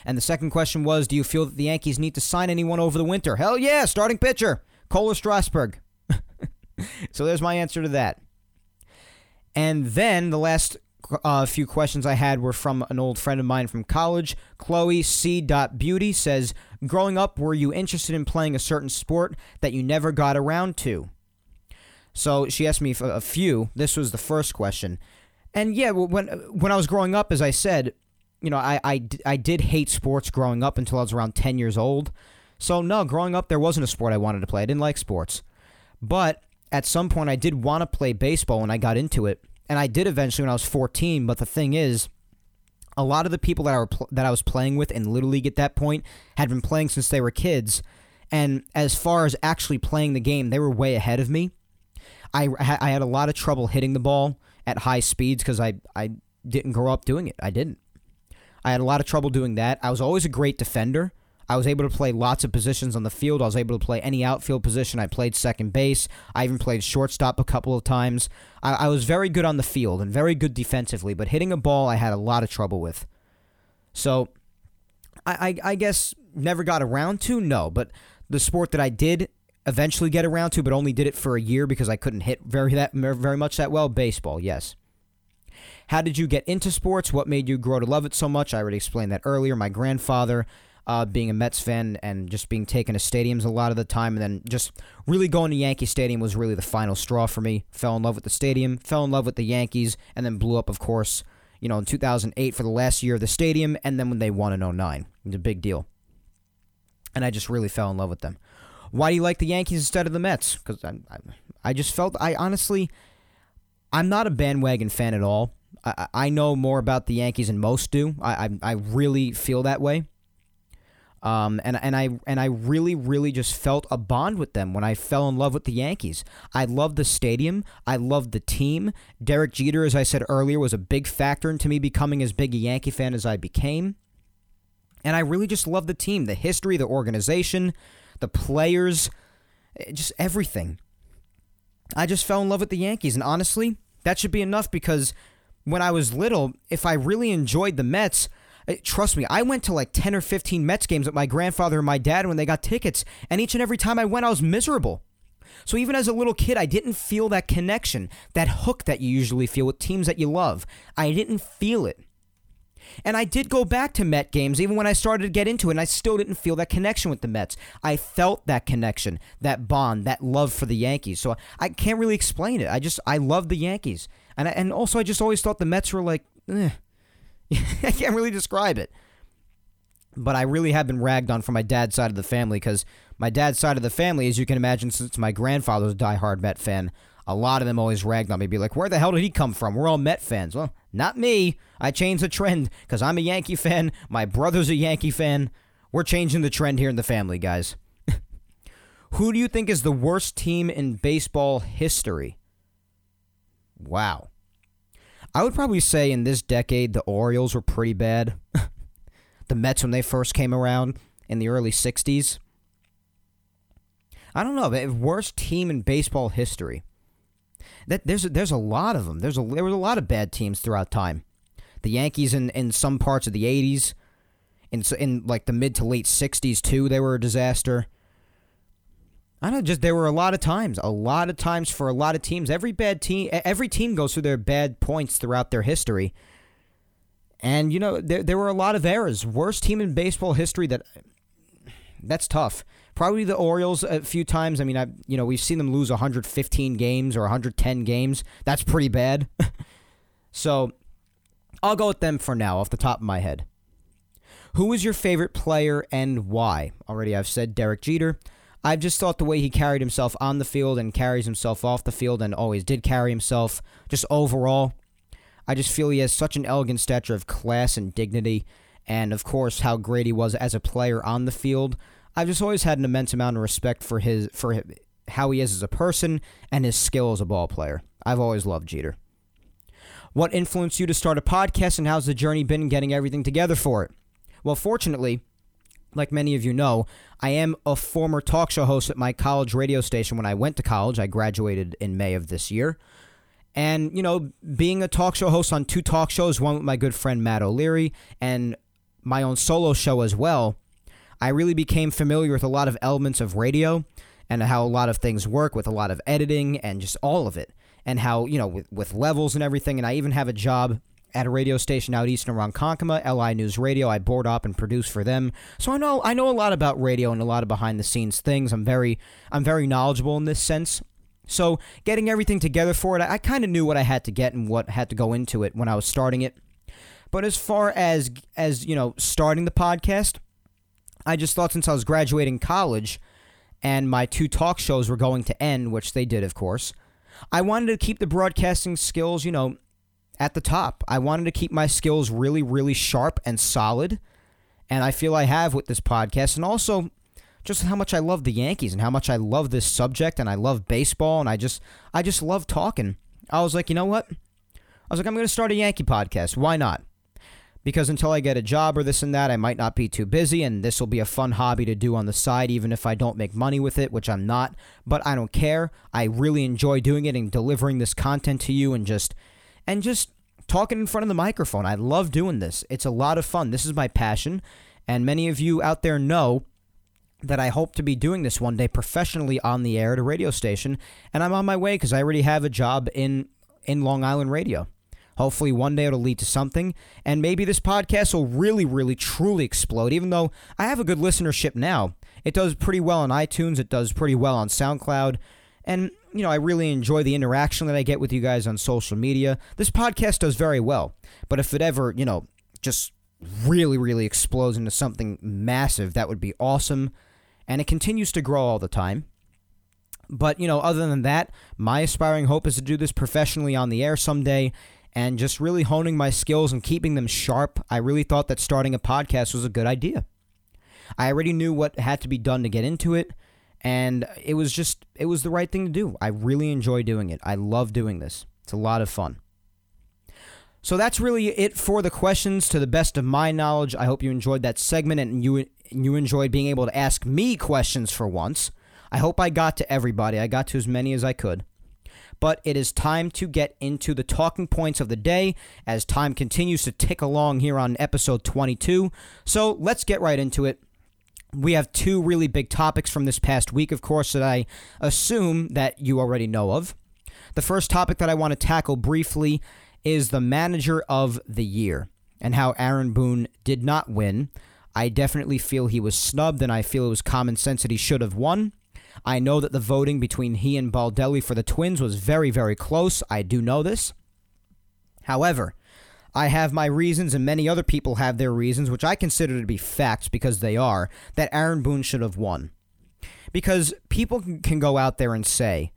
And the second question was Do you feel that the Yankees need to sign anyone over the winter? Hell yeah, starting pitcher, Cole Strasburg. so there's my answer to that. And then the last uh, few questions I had were from an old friend of mine from college. Chloe C. Beauty says, Growing up, were you interested in playing a certain sport that you never got around to? So she asked me a few. This was the first question. And yeah, when when I was growing up, as I said, you know, I, I, I did hate sports growing up until I was around 10 years old. So, no, growing up, there wasn't a sport I wanted to play. I didn't like sports. But at some point, I did want to play baseball when I got into it and I did eventually when I was 14. But the thing is, a lot of the people that I were pl- that I was playing with in Little League at that point had been playing since they were kids, and as far as actually playing the game, they were way ahead of me. I, I had a lot of trouble hitting the ball at high speeds because I, I didn't grow up doing it. I didn't. I had a lot of trouble doing that. I was always a great defender. I was able to play lots of positions on the field. I was able to play any outfield position. I played second base. I even played shortstop a couple of times. I, I, was very good on the field and very good defensively, but hitting a ball I had a lot of trouble with. So I, I, I guess never got around to, no, but the sport that I did eventually get around to, but only did it for a year because I couldn't hit very that very much that well. Baseball, yes. How did you get into sports? What made you grow to love it so much? I already explained that earlier. My grandfather uh, being a Mets fan and just being taken to stadiums a lot of the time, and then just really going to Yankee Stadium was really the final straw for me. Fell in love with the stadium, fell in love with the Yankees, and then blew up, of course, you know, in 2008 for the last year of the stadium, and then when they won in 09. It was a big deal. And I just really fell in love with them. Why do you like the Yankees instead of the Mets? Because I, I, I just felt, I honestly, I'm not a bandwagon fan at all. I, I know more about the Yankees than most do. I, I, I really feel that way. Um, and and I and I really really just felt a bond with them when I fell in love with the Yankees. I loved the stadium. I loved the team. Derek Jeter, as I said earlier, was a big factor into me becoming as big a Yankee fan as I became. And I really just loved the team, the history, the organization, the players, eh, just everything. I just fell in love with the Yankees, and honestly, that should be enough because when I was little, if I really enjoyed the Mets, trust me, I went to like 10 or 15 Mets games with my grandfather and my dad when they got tickets, and each and every time I went, I was miserable. So even as a little kid, I didn't feel that connection, that hook that you usually feel with teams that you love. I didn't feel it. And I did go back to Met games even when I started to get into it, and I still didn't feel that connection with the Mets. I felt that connection, that bond, that love for the Yankees. So I can't really explain it. I just, I love the Yankees. And, I, and also, I just always thought the Mets were like, eh, I can't really describe it. But I really have been ragged on from my dad's side of the family because my dad's side of the family, as you can imagine, since my grandfather's a diehard Met fan, a lot of them always ragged on me, be like, "Where the hell did he come from? We're all Met fans." Well, not me. I changed the trend because I'm a Yankee fan. My brother's a Yankee fan. We're changing the trend here in the family, guys. Who do you think is the worst team in baseball history? Wow. I would probably say in this decade the Orioles were pretty bad. the Mets when they first came around in the early 60s. I don't know, but worst team in baseball history. That there's a, there's a lot of them. There's a there was a lot of bad teams throughout time. The Yankees in, in some parts of the 80s, in in like the mid to late 60s too, they were a disaster. I don't know, just there were a lot of times, a lot of times for a lot of teams. Every bad team, every team goes through their bad points throughout their history. And you know, there there were a lot of errors. Worst team in baseball history that that's tough. Probably the Orioles a few times. I mean, I you know we've seen them lose 115 games or 110 games. That's pretty bad. so I'll go with them for now, off the top of my head. Who is your favorite player and why? Already I've said Derek Jeter. I've just thought the way he carried himself on the field and carries himself off the field and always did carry himself, just overall, I just feel he has such an elegant stature of class and dignity, and of course how great he was as a player on the field. I've just always had an immense amount of respect for his for how he is as a person and his skill as a ball player. I've always loved Jeter. What influenced you to start a podcast, and how's the journey been getting everything together for it? Well, fortunately, like many of you know, I am a former talk show host at my college radio station when I went to college. I graduated in May of this year. And, you know, being a talk show host on two talk shows, one with my good friend Matt O'Leary and my own solo show as well, I really became familiar with a lot of elements of radio and how a lot of things work with a lot of editing and just all of it. And how, you know, with, with levels and everything. And I even have a job at a radio station out east in Ronkonkoma, LI News Radio. I board up and produce for them, so I know I know a lot about radio and a lot of behind the scenes things. I'm very I'm very knowledgeable in this sense. So getting everything together for it, I, I kind of knew what I had to get and what had to go into it when I was starting it. But as far as as you know, starting the podcast, I just thought since I was graduating college and my two talk shows were going to end, which they did, of course. I wanted to keep the broadcasting skills, you know, at the top. I wanted to keep my skills really, really sharp and solid. And I feel I have with this podcast. And also, just how much I love the Yankees and how much I love this subject and I love baseball and I just I just love talking. I was like, you know what? I was like, I'm going to start a Yankee podcast. Why not? Because until I get a job or this and that, I might not be too busy, and this will be a fun hobby to do on the side, even if I don't make money with it, which I'm not. But I don't care. I really enjoy doing it and delivering this content to you and just and just talking in front of the microphone. I love doing this. It's a lot of fun. This is my passion. And many of you out there know that I hope to be doing this one day professionally on the air at a radio station. And I'm on my way because I already have a job in, in Long Island radio. Hopefully, one day it'll lead to something. And maybe this podcast will really, really, truly explode. Even though I have a good listenership now, it does pretty well on iTunes, it does pretty well on SoundCloud. And, you know, I really enjoy the interaction that I get with you guys on social media. This podcast does very well. But if it ever, you know, just really, really explodes into something massive, that would be awesome. And it continues to grow all the time. But, you know, other than that, my aspiring hope is to do this professionally on the air someday and just really honing my skills and keeping them sharp. I really thought that starting a podcast was a good idea. I already knew what had to be done to get into it and it was just it was the right thing to do. I really enjoy doing it. I love doing this. It's a lot of fun. So that's really it for the questions to the best of my knowledge. I hope you enjoyed that segment and you you enjoyed being able to ask me questions for once. I hope I got to everybody. I got to as many as I could. But it is time to get into the talking points of the day as time continues to tick along here on episode 22. So let's get right into it we have two really big topics from this past week, of course, that I assume that you already know of. The first topic that I want to tackle briefly is the manager of the year and how Aaron Boone did not win. I definitely feel he was snubbed, and I feel it was common sense that he should have won. I know that the voting between he and Baldelli for the Twins was very, very close. I do know this. However, I have my reasons, and many other people have their reasons, which I consider to be facts because they are, that Aaron Boone should have won. Because people can go out there and say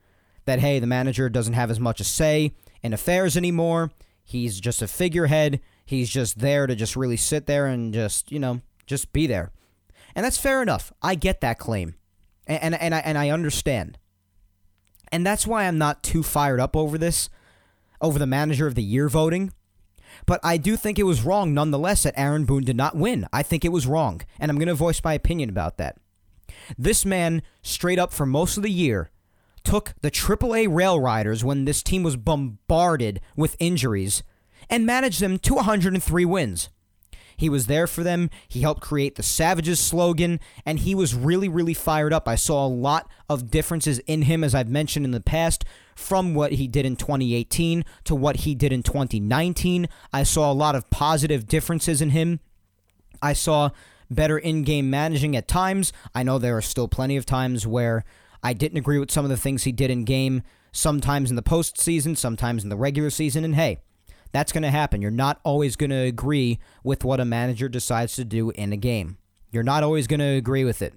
that, hey, the manager doesn't have as much a say in affairs anymore. He's just a figurehead. He's just there to just really sit there and just, you know, just be there. And that's fair enough. I get that claim. And, and, and, I, and I understand. And that's why I'm not too fired up over this, over the manager of the year voting. But I do think it was wrong nonetheless that Aaron Boone did not win. I think it was wrong. And I'm going to voice my opinion about that. This man, straight up for most of the year, took the AAA Rail Riders when this team was bombarded with injuries and managed them to 103 wins. He was there for them. He helped create the Savages slogan, and he was really, really fired up. I saw a lot of differences in him, as I've mentioned in the past, from what he did in 2018 to what he did in 2019. I saw a lot of positive differences in him. I saw better in game managing at times. I know there are still plenty of times where I didn't agree with some of the things he did in game, sometimes in the postseason, sometimes in the regular season, and hey, that's going to happen. You're not always going to agree with what a manager decides to do in a game. You're not always going to agree with it.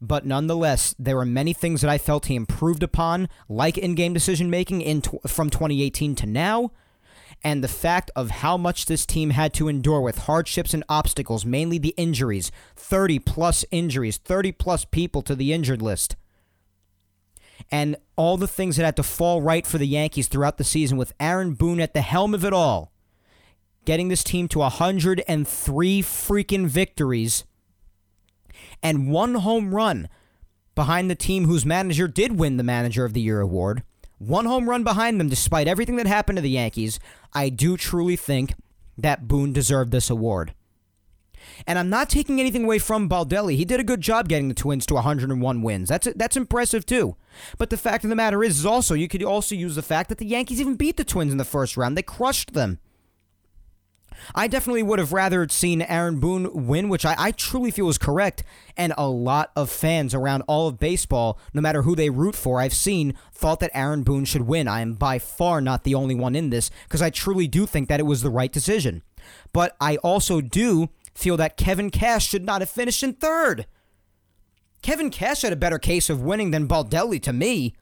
But nonetheless, there were many things that I felt he improved upon, like in-game decision making in from 2018 to now, and the fact of how much this team had to endure with hardships and obstacles, mainly the injuries, 30 plus injuries, 30 plus people to the injured list and all the things that had to fall right for the Yankees throughout the season with Aaron Boone at the helm of it all, getting this team to 103 freaking victories and one home run behind the team whose manager did win the Manager of the Year award. One home run behind them, despite everything that happened to the Yankees. I do truly think that Boone deserved this award. And I'm not taking anything away from Baldelli. He did a good job getting the Twins to 101 wins. That's that's impressive too. But the fact of the matter is, is also you could also use the fact that the Yankees even beat the Twins in the first round. They crushed them. I definitely would have rather seen Aaron Boone win, which I, I, truly feel is correct. And a lot of fans around all of baseball, no matter who they root for, I've seen, thought that Aaron Boone should win. I am by far not the only one in this because I truly do think that it was the right decision. But I also do feel that Kevin Cash should not have finished in third. Kevin Cash had a better case of winning than Baldelli to me.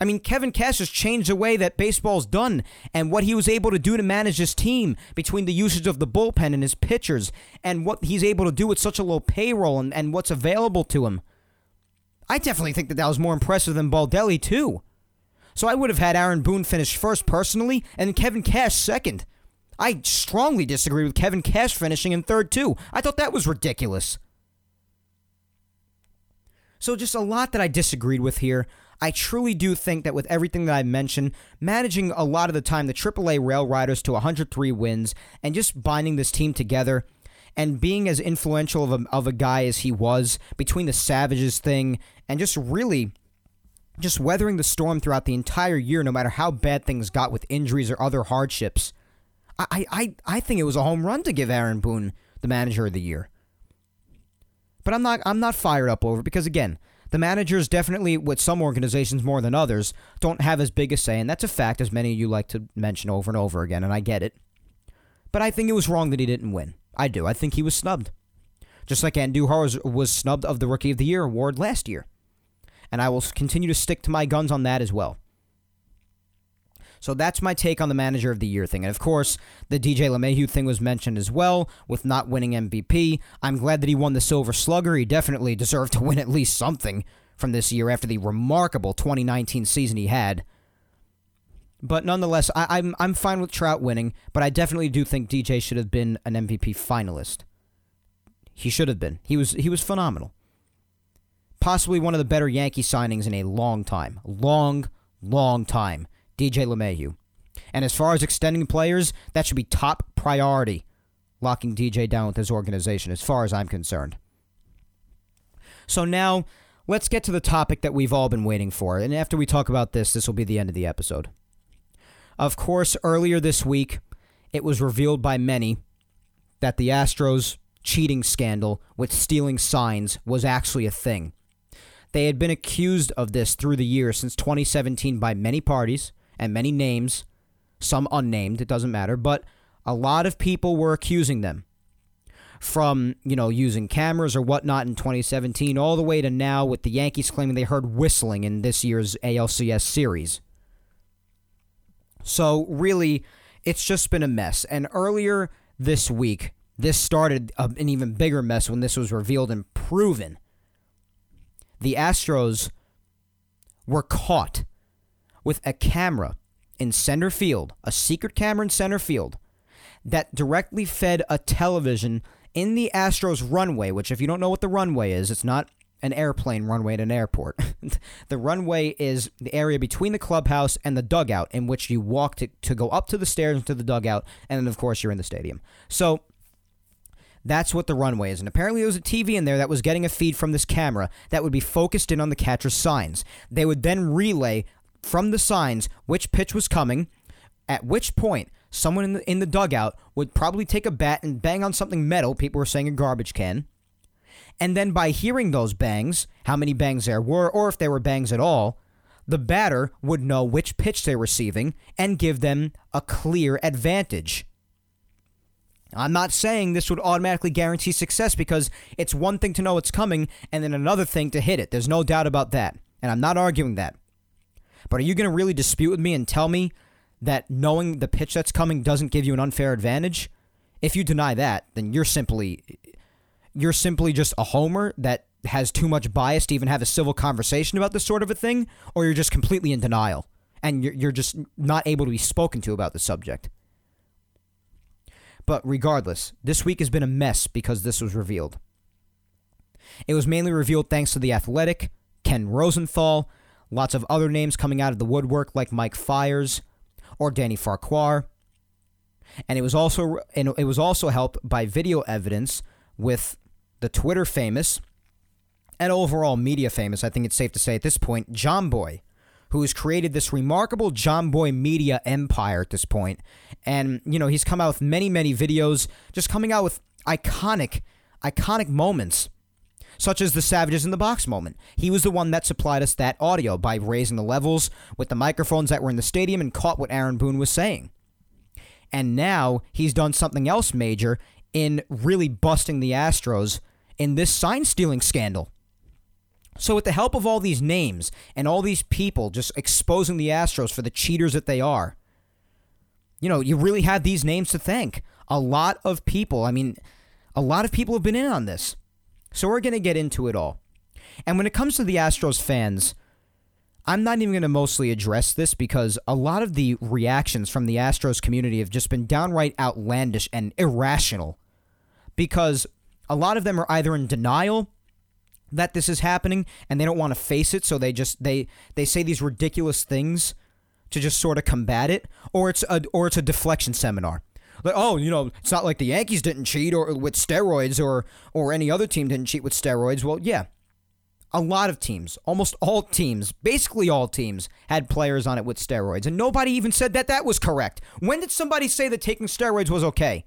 I mean, Kevin Cash has changed the way that baseball's done and what he was able to do to manage his team between the usage of the bullpen and his pitchers and what he's able to do with such a low payroll and, and what's available to him. I definitely think that that was more impressive than Baldelli, too. So I would have had Aaron Boone finish first personally and Kevin Cash second. I strongly disagree with Kevin Cash finishing in third, too. I thought that was ridiculous. So, just a lot that I disagreed with here. I truly do think that with everything that I mentioned, managing a lot of the time the AAA Rail Riders to 103 wins and just binding this team together and being as influential of a, of a guy as he was between the Savages thing and just really just weathering the storm throughout the entire year, no matter how bad things got with injuries or other hardships. I, I, I think it was a home run to give Aaron Boone the manager of the year. But I'm not I'm not fired up over because again, the managers definitely with some organizations more than others don't have as big a say, and that's a fact as many of you like to mention over and over again, and I get it. But I think it was wrong that he didn't win. I do. I think he was snubbed. Just like Andujar was, was snubbed of the Rookie of the Year award last year. And I will continue to stick to my guns on that as well. So that's my take on the manager of the year thing. And of course, the DJ LeMahieu thing was mentioned as well with not winning MVP. I'm glad that he won the Silver Slugger. He definitely deserved to win at least something from this year after the remarkable 2019 season he had. But nonetheless, I, am I'm, I'm fine with Trout winning, but I definitely do think DJ should have been an MVP finalist. He should have been. He was he was phenomenal. Possibly one of the better Yankee signings in a long time. Long, long time. DJ LeMahieu. And as far as extending players, that should be top priority, locking DJ down with his organization, as far as I'm concerned. So now, let's get to the topic that we've all been waiting for. And after we talk about this, this will be the end of the episode. Of course, earlier this week, it was revealed by many that the Astros cheating scandal with stealing signs was actually a thing. They had been accused of this through the years since 2017 by many parties, and many names, some unnamed, it doesn't matter, but a lot of people were accusing them. from, you know, using cameras or whatnot in 2017 all the way to now with the Yankees claiming they heard whistling in this year's ALCS series. So, really, it's just been a mess. And earlier this week, this started an even bigger mess when this was revealed and proven. The Astros were caught with a camera in center field, a secret camera in center field, that directly fed a television in the Astros runway, which, if you don't know what the runway is, it's not an airplane runway at an airport. the runway is the area between the clubhouse and the dugout in which you walk to, to go up to the stairs into the dugout, and then, of course, you're in the stadium. So that's what the runway is. And apparently, there was a TV in there that was getting a feed from this camera that would be focused in on the catcher's signs. They would then relay from the signs which pitch was coming, at which point someone in the, in the dugout would probably take a bat and bang on something metal. People were saying a garbage can and then by hearing those bangs, how many bangs there were, or if there were bangs at all, the batter would know which pitch they're receiving and give them a clear advantage. I'm not saying this would automatically guarantee success because it's one thing to know it's coming and then another thing to hit it. There's no doubt about that. And I'm not arguing that. But are you going to really dispute with me and tell me that knowing the pitch that's coming doesn't give you an unfair advantage? If you deny that, then you're simply you're simply just a homer that has too much bias to even have a civil conversation about this sort of a thing, or you're just completely in denial and you're, you're just not able to be spoken to about the subject. But regardless, this week has been a mess because this was revealed. It was mainly revealed thanks to The Athletic, Ken Rosenthal, lots of other names coming out of the woodwork like Mike Fiers or Danny Farquhar. And it was also and it was also helped by video evidence with the Twitter famous and overall media famous, I think it's safe to say at this point, Jomboy, who has created this remarkable Jomboy media empire at this point. And, you know, he's come out with many, many videos, just coming out with iconic, iconic moments such as the Savages in the Box moment. He was the one that supplied us that audio by raising the levels with the microphones that were in the stadium and caught what Aaron Boone was saying. And now he's done something else major in really busting the Astros in this sign stealing scandal. So, with the help of all these names and all these people just exposing the Astros for the cheaters that they are, you know, you really have these names to thank. A lot of people, I mean, a lot of people have been in on this. So, we're going to get into it all. And when it comes to the Astros fans, I'm not even going to mostly address this because a lot of the reactions from the Astros community have just been downright outlandish and irrational because a lot of them are either in denial that this is happening and they don't want to face it so they just they they say these ridiculous things to just sort of combat it or it's a or it's a deflection seminar like oh you know it's not like the Yankees didn't cheat or with steroids or or any other team didn't cheat with steroids. Well yeah. A lot of teams almost all teams basically all teams had players on it with steroids. And nobody even said that that was correct. When did somebody say that taking steroids was okay?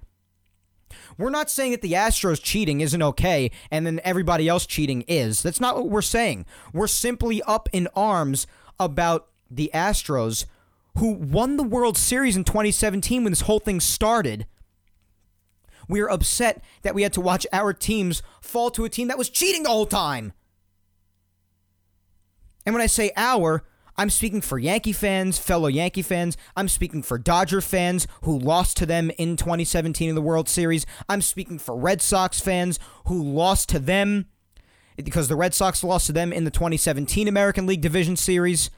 We're not saying that the Astros cheating isn't okay and then everybody else cheating is. That's not what we're saying. We're simply up in arms about the Astros who won the World Series in 2017 when this whole thing started. We are upset that we had to watch our teams fall to a team that was cheating the whole time. And when I say our, I'm speaking for Yankee fans, fellow Yankee fans. I'm speaking for Dodger fans who lost to them in 2017 in the World Series. I'm speaking for Red Sox fans who lost to them because the Red Sox lost to them in the 2017 American League Division Series.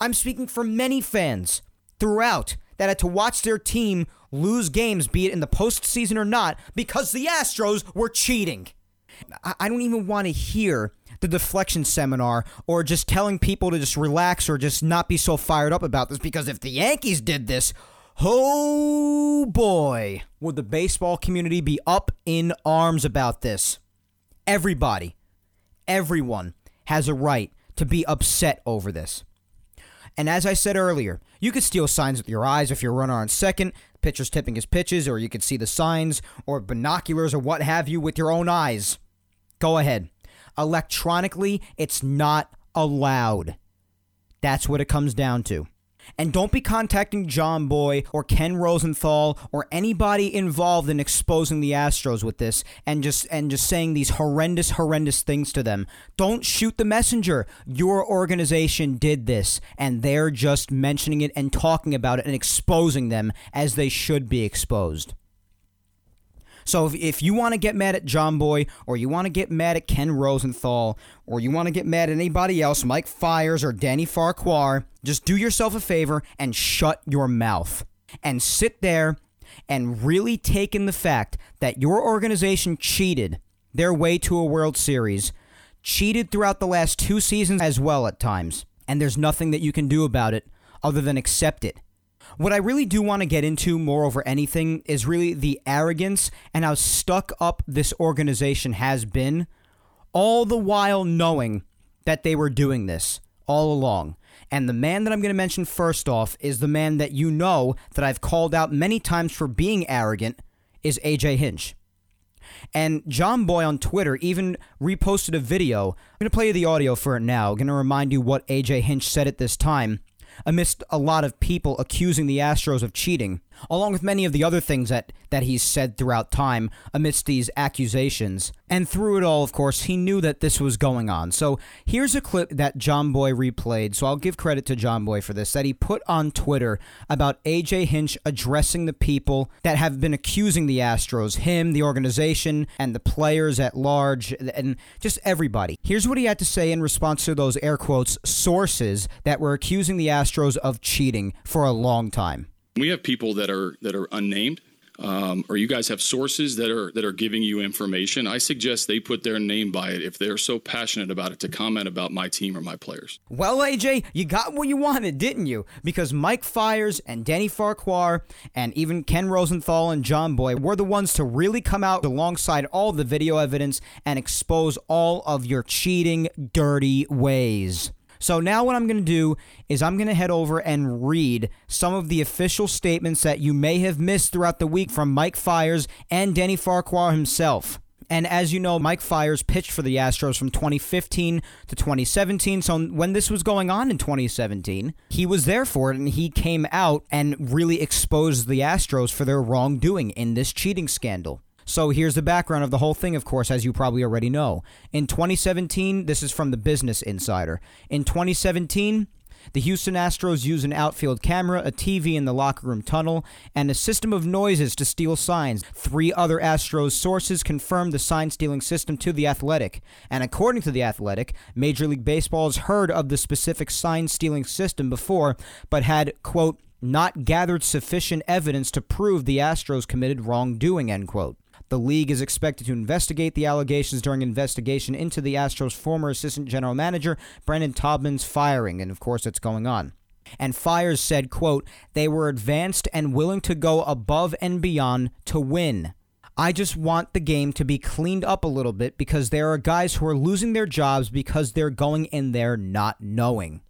I'm speaking for many fans throughout that had to watch their team lose games, be it in the postseason or not, because the Astros were cheating. I don't even want to hear the deflection seminar or just telling people to just relax or just not be so fired up about this because if the Yankees did this, oh boy, would the baseball community be up in arms about this. Everybody, everyone has a right to be upset over this. And as I said earlier, you could steal signs with your eyes if you're runner on second, pitcher's tipping his pitches, or you could see the signs or binoculars or what have you with your own eyes. Go ahead. Electronically, it's not allowed. That's what it comes down to. And don't be contacting Jomboy or Ken Rosenthal or anybody involved in exposing the Astros with this and just and just saying these horrendous, horrendous things to them. Don't shoot the messenger. Your organization did this, and they're just mentioning it and talking about it and exposing them as they should be exposed. So if, if you want to get mad at Jomboy or you want to get mad at Ken Rosenthal, or you want to get mad at anybody else, Mike Fiers or Danny Farquhar, just do yourself a favor and shut your mouth. And sit there and really take in the fact that your organization cheated their way to a World Series, cheated throughout the last two seasons as well at times, and there's nothing that you can do about it other than accept it what I really do want to get into more over anything is really the arrogance and how stuck up this organization has been, all the while knowing that they were doing this all along. And the man that I'm going to mention first off is the man that you know that I've called out many times for being arrogant is AJ Hinch. And Jomboy on Twitter even reposted a video. I'm going to play you the audio for it now. I'm going to remind you what AJ Hinch said at this time amidst a lot of people accusing the Astros of cheating, along with many of the other things that, that he's said throughout time amidst these accusations. And through it all, of course, he knew that this was going on. So here's a clip that Jomboy replayed. So I'll give credit to Jomboy for this, that he put on Twitter about AJ Hinch addressing the people that have been accusing the Astros, him, the organization, and the players at large, and just everybody. Here's what he had to say in response to those air quotes sources that were accusing the Astros of cheating for a long time. We have people that are that are unnamed um, or you guys have sources that are that are giving you information, I suggest they put their name by it if they're so passionate about it to comment about my team or my players. Well, AJ, you got what you wanted, didn't you? Because Mike Fiers and Danny Farquhar and even Ken Rosenthal and Jomboy were the ones to really come out alongside all the video evidence and expose all of your cheating, dirty ways. So now what I'm going to do is I'm going to head over and read some of the official statements that you may have missed throughout the week from Mike Fiers and Danny Farquhar himself. And as you know, Mike Fiers pitched for the Astros from 2015 to 2017. So when this was going on in 2017, he was there for it and he came out and really exposed the Astros for their wrongdoing in this cheating scandal. So here's the background of the whole thing, of course, as you probably already know. In 2017, this is from the Business Insider. In 2017, the Houston Astros use an outfield camera, a TV in the locker room tunnel, and a system of noises to steal signs. Three other Astros sources confirmed the sign stealing system to The Athletic. And according to The Athletic, Major League Baseball has heard of the specific sign stealing system before, but had, quote, not gathered sufficient evidence to prove the Astros committed wrongdoing, end quote. The league is expected to investigate the allegations during investigation into the Astros' former assistant general manager, Brandon Taubman's firing, and of course it's going on. And Fiers said, quote, they were advanced and willing to go above and beyond to win. I just want the game to be cleaned up a little bit because there are guys who are losing their jobs because they're going in there not knowing.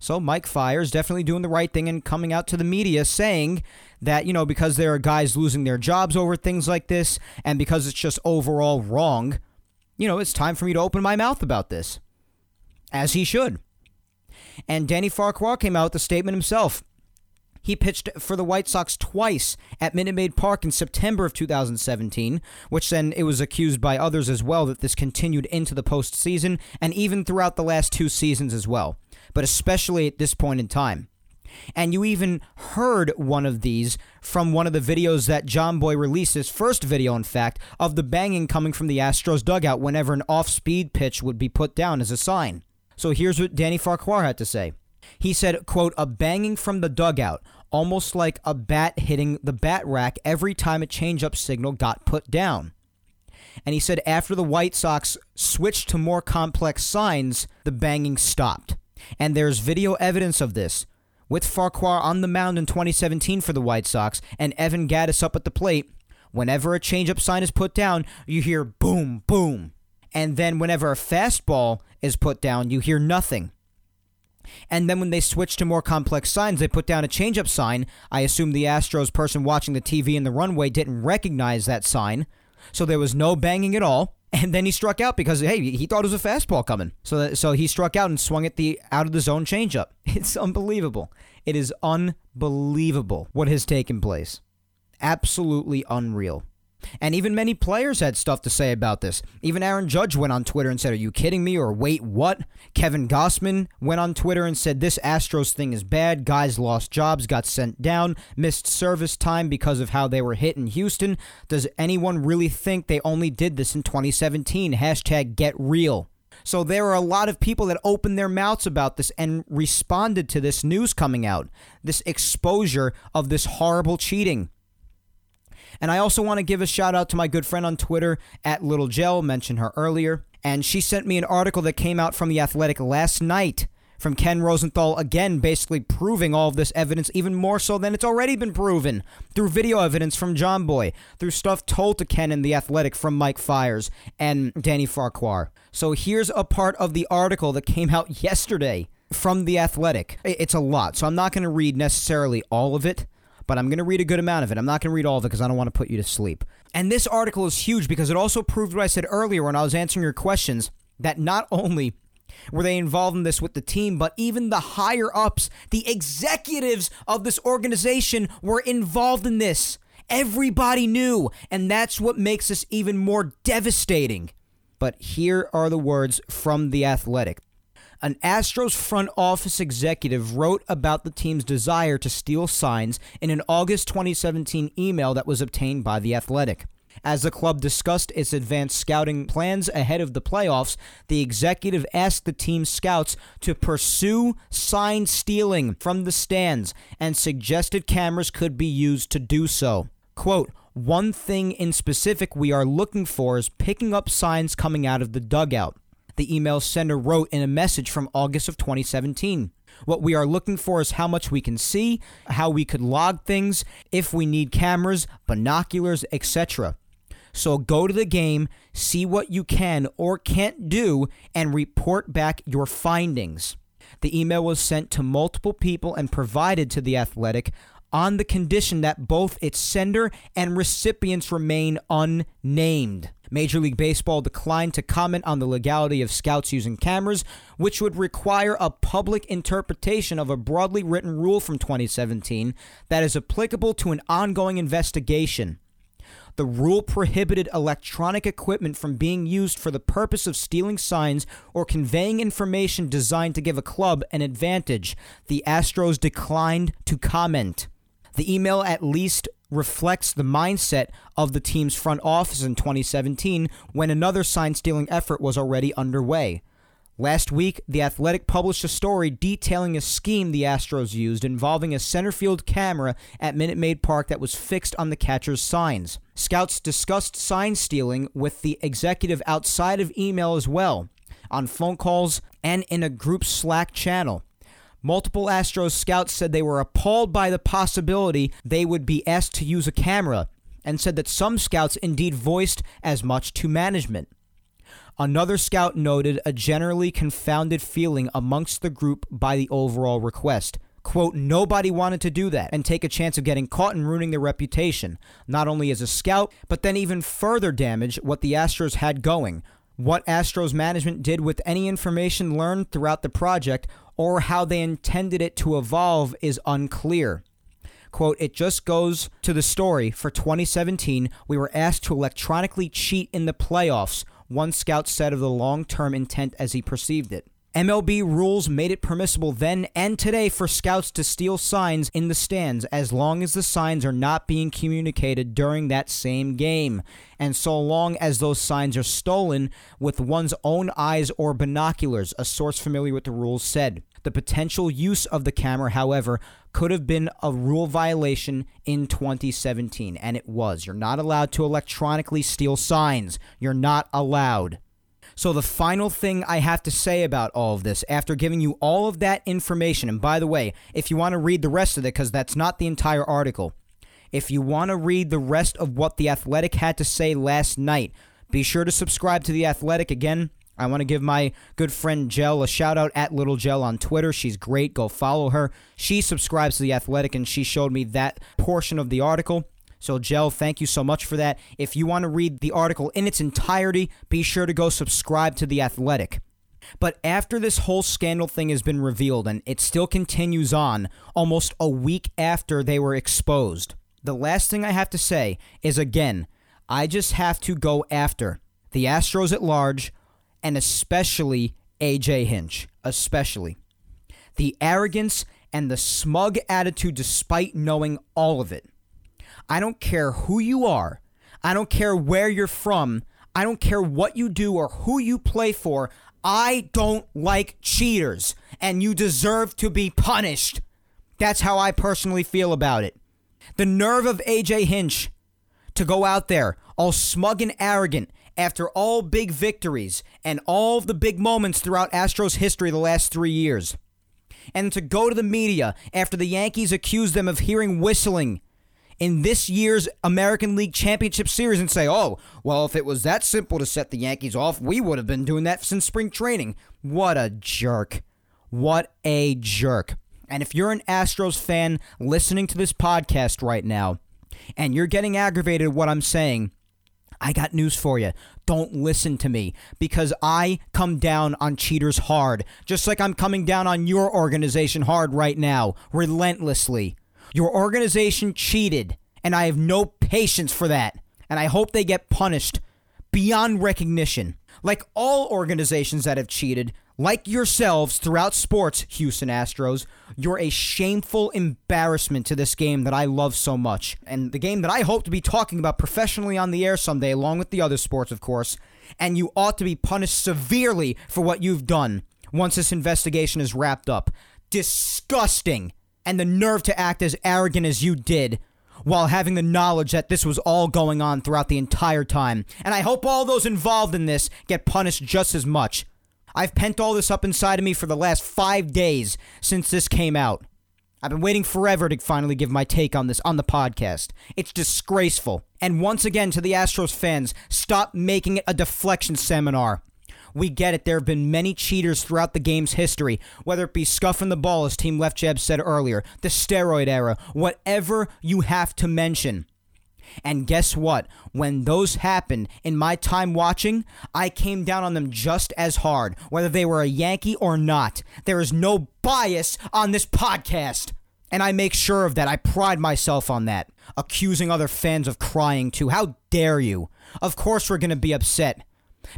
So Mike Fiers definitely doing the right thing and coming out to the media saying that, you know, because there are guys losing their jobs over things like this and because it's just overall wrong, you know, it's time for me to open my mouth about this. As he should. And Danny Farquhar came out with a statement himself. He pitched for the White Sox twice at Minute Maid Park in September of 2017, which then it was accused by others as well that this continued into the postseason and even throughout the last two seasons as well but especially at this point in time. And you even heard one of these from one of the videos that Jomboy released, his first video, in fact, of the banging coming from the Astros dugout whenever an off speed pitch would be put down as a sign. So here's what Danny Farquhar had to say. He said, quote, a banging from the dugout, almost like a bat hitting the bat rack every time a changeup signal got put down. And he said after the White Sox switched to more complex signs, the banging stopped. And there's video evidence of this with Farquhar on the mound in 2017 for the White Sox and Evan Gattis up at the plate. Whenever a changeup sign is put down, you hear boom, boom. And then whenever a fastball is put down, you hear nothing. And then when they switch to more complex signs, they put down a changeup sign. I assume the Astros person watching the TV in the runway didn't recognize that sign. So there was no banging at all and then he struck out because hey, he thought it was a fastball coming. So that, so he struck out and swung at the out of the zone changeup. It's unbelievable. It is unbelievable what has taken place. Absolutely unreal. And even many players had stuff to say about this. Even Aaron Judge went on Twitter and said, Are you kidding me? Or wait, what? Kevin Gausman went on Twitter and said, This Astros thing is bad. Guys lost jobs, got sent down, missed service time because of how they were hit in Houston. Does anyone really think they only did this in 2017? Hashtag get real. So there are a lot of people that opened their mouths about this and responded to this news coming out, this exposure of this horrible cheating. And I also want to give a shout out to my good friend on Twitter at Little Gel, mentioned her earlier. And she sent me an article that came out from The Athletic last night from Ken Rosenthal, again, basically proving all of this evidence even more so than it's already been proven through video evidence from Jomboy, through stuff told to Ken in The Athletic from Mike Fiers and Danny Farquhar. So here's a part of the article that came out yesterday from The Athletic. It's a lot, so I'm not going to read necessarily all of it but I'm going to read a good amount of it. I'm not going to read all of it because I don't want to put you to sleep. And this article is huge because it also proved what I said earlier when I was answering your questions that not only were they involved in this with the team, but even the higher ups, the executives of this organization were involved in this. Everybody knew, and that's what makes this even more devastating. But here are the words from The Athletic an Astros front office executive wrote about the team's desire to steal signs in an August 2017 email that was obtained by The Athletic. As the club discussed its advanced scouting plans ahead of the playoffs, the executive asked the team's scouts to pursue sign stealing from the stands and suggested cameras could be used to do so. Quote, one thing in specific we are looking for is picking up signs coming out of the dugout the email sender wrote in a message from August of 2017. What we are looking for is how much we can see, how we could log things, if we need cameras, binoculars, etc. So go to the game, see what you can or can't do, and report back your findings. The email was sent to multiple people and provided to The Athletic on the condition that both its sender and recipients remain unnamed. Major League Baseball declined to comment on the legality of scouts using cameras, which would require a public interpretation of a broadly written rule from 2017 that is applicable to an ongoing investigation. The rule prohibited electronic equipment from being used for the purpose of stealing signs or conveying information designed to give a club an advantage. The Astros declined to comment. The email at least reflects the mindset of the team's front office in 2017 when another sign stealing effort was already underway. Last week, The Athletic published a story detailing a scheme the Astros used involving a center field camera at Minute Maid Park that was fixed on the catcher's signs. Scouts discussed sign stealing with the executive outside of email as well, on phone calls, and in a group Slack channel. Multiple Astros scouts said they were appalled by the possibility they would be asked to use a camera and said that some scouts indeed voiced as much to management. Another scout noted a generally confounded feeling amongst the group by the overall request. Quote, nobody wanted to do that and take a chance of getting caught and ruining their reputation, not only as a scout, but then even further damage what the Astros had going. What Astros management did with any information learned throughout the project or how they intended it to evolve is unclear. Quote, it just goes to the story. For 2017, we were asked to electronically cheat in the playoffs, one scout said of the long term intent as he perceived it. MLB rules made it permissible then and today for scouts to steal signs in the stands as long as the signs are not being communicated during that same game. And so long as those signs are stolen with one's own eyes or binoculars, a source familiar with the rules said. The potential use of the camera, however, could have been a rule violation in 2017, and it was. You're not allowed to electronically steal signs. You're not allowed. So, the final thing I have to say about all of this, after giving you all of that information, and by the way, if you want to read the rest of it, because that's not the entire article, if you want to read the rest of what The Athletic had to say last night, be sure to subscribe to The Athletic. Again, I want to give my good friend Gel a shout out at Little Gel on Twitter. She's great. Go follow her. She subscribes to The Athletic and she showed me that portion of the article. So, Gel, thank you so much for that. If you want to read the article in its entirety, be sure to go subscribe to The Athletic. But after this whole scandal thing has been revealed and it still continues on almost a week after they were exposed, the last thing I have to say is again, I just have to go after the Astros at large and especially AJ Hinch, especially. The arrogance and the smug attitude despite knowing all of it. I don't care who you are. I don't care where you're from. I don't care what you do or who you play for. I don't like cheaters, and you deserve to be punished. That's how I personally feel about it. The nerve of AJ Hinch to go out there all smug and arrogant after all big victories and all the big moments throughout Astros history the last three years. And to go to the media after the Yankees accused them of hearing whistling in this year's American League Championship Series and say, oh, well, if it was that simple to set the Yankees off, we would have been doing that since spring training. What a jerk. What a jerk. And if you're an Astros fan listening to this podcast right now and you're getting aggravated at what I'm saying, I got news for you. Don't listen to me because I come down on cheaters hard, just like I'm coming down on your organization hard right now, relentlessly. Your organization cheated, and I have no patience for that. And I hope they get punished beyond recognition. Like all organizations that have cheated, like yourselves throughout sports, Houston Astros, you're a shameful embarrassment to this game that I love so much. And the game that I hope to be talking about professionally on the air someday, along with the other sports, of course. And you ought to be punished severely for what you've done once this investigation is wrapped up. Disgusting and the nerve to act as arrogant as you did while having the knowledge that this was all going on throughout the entire time. And I hope all those involved in this get punished just as much. I've pent all this up inside of me for the last five days since this came out. I've been waiting forever to finally give my take on this on the podcast. It's disgraceful. And once again, to the Astros fans, stop making it a deflection seminar. We get it. There have been many cheaters throughout the game's history, whether it be scuffing the ball, as Team Left said earlier, the steroid era, whatever you have to mention. And guess what? When those happened in my time watching, I came down on them just as hard, whether they were a Yankee or not. There is no bias on this podcast. And I make sure of that. I pride myself on that. Accusing other fans of crying too. How dare you? Of course, we're going to be upset.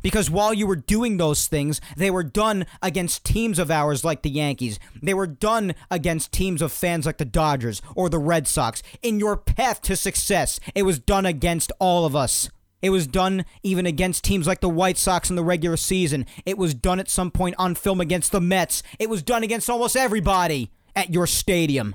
Because while you were doing those things, they were done against teams of ours like the Yankees. They were done against teams of fans like the Dodgers or the Red Sox. In your path to success, it was done against all of us. It was done even against teams like the White Sox in the regular season. It was done at some point on film against the Mets. It was done against almost everybody at your stadium.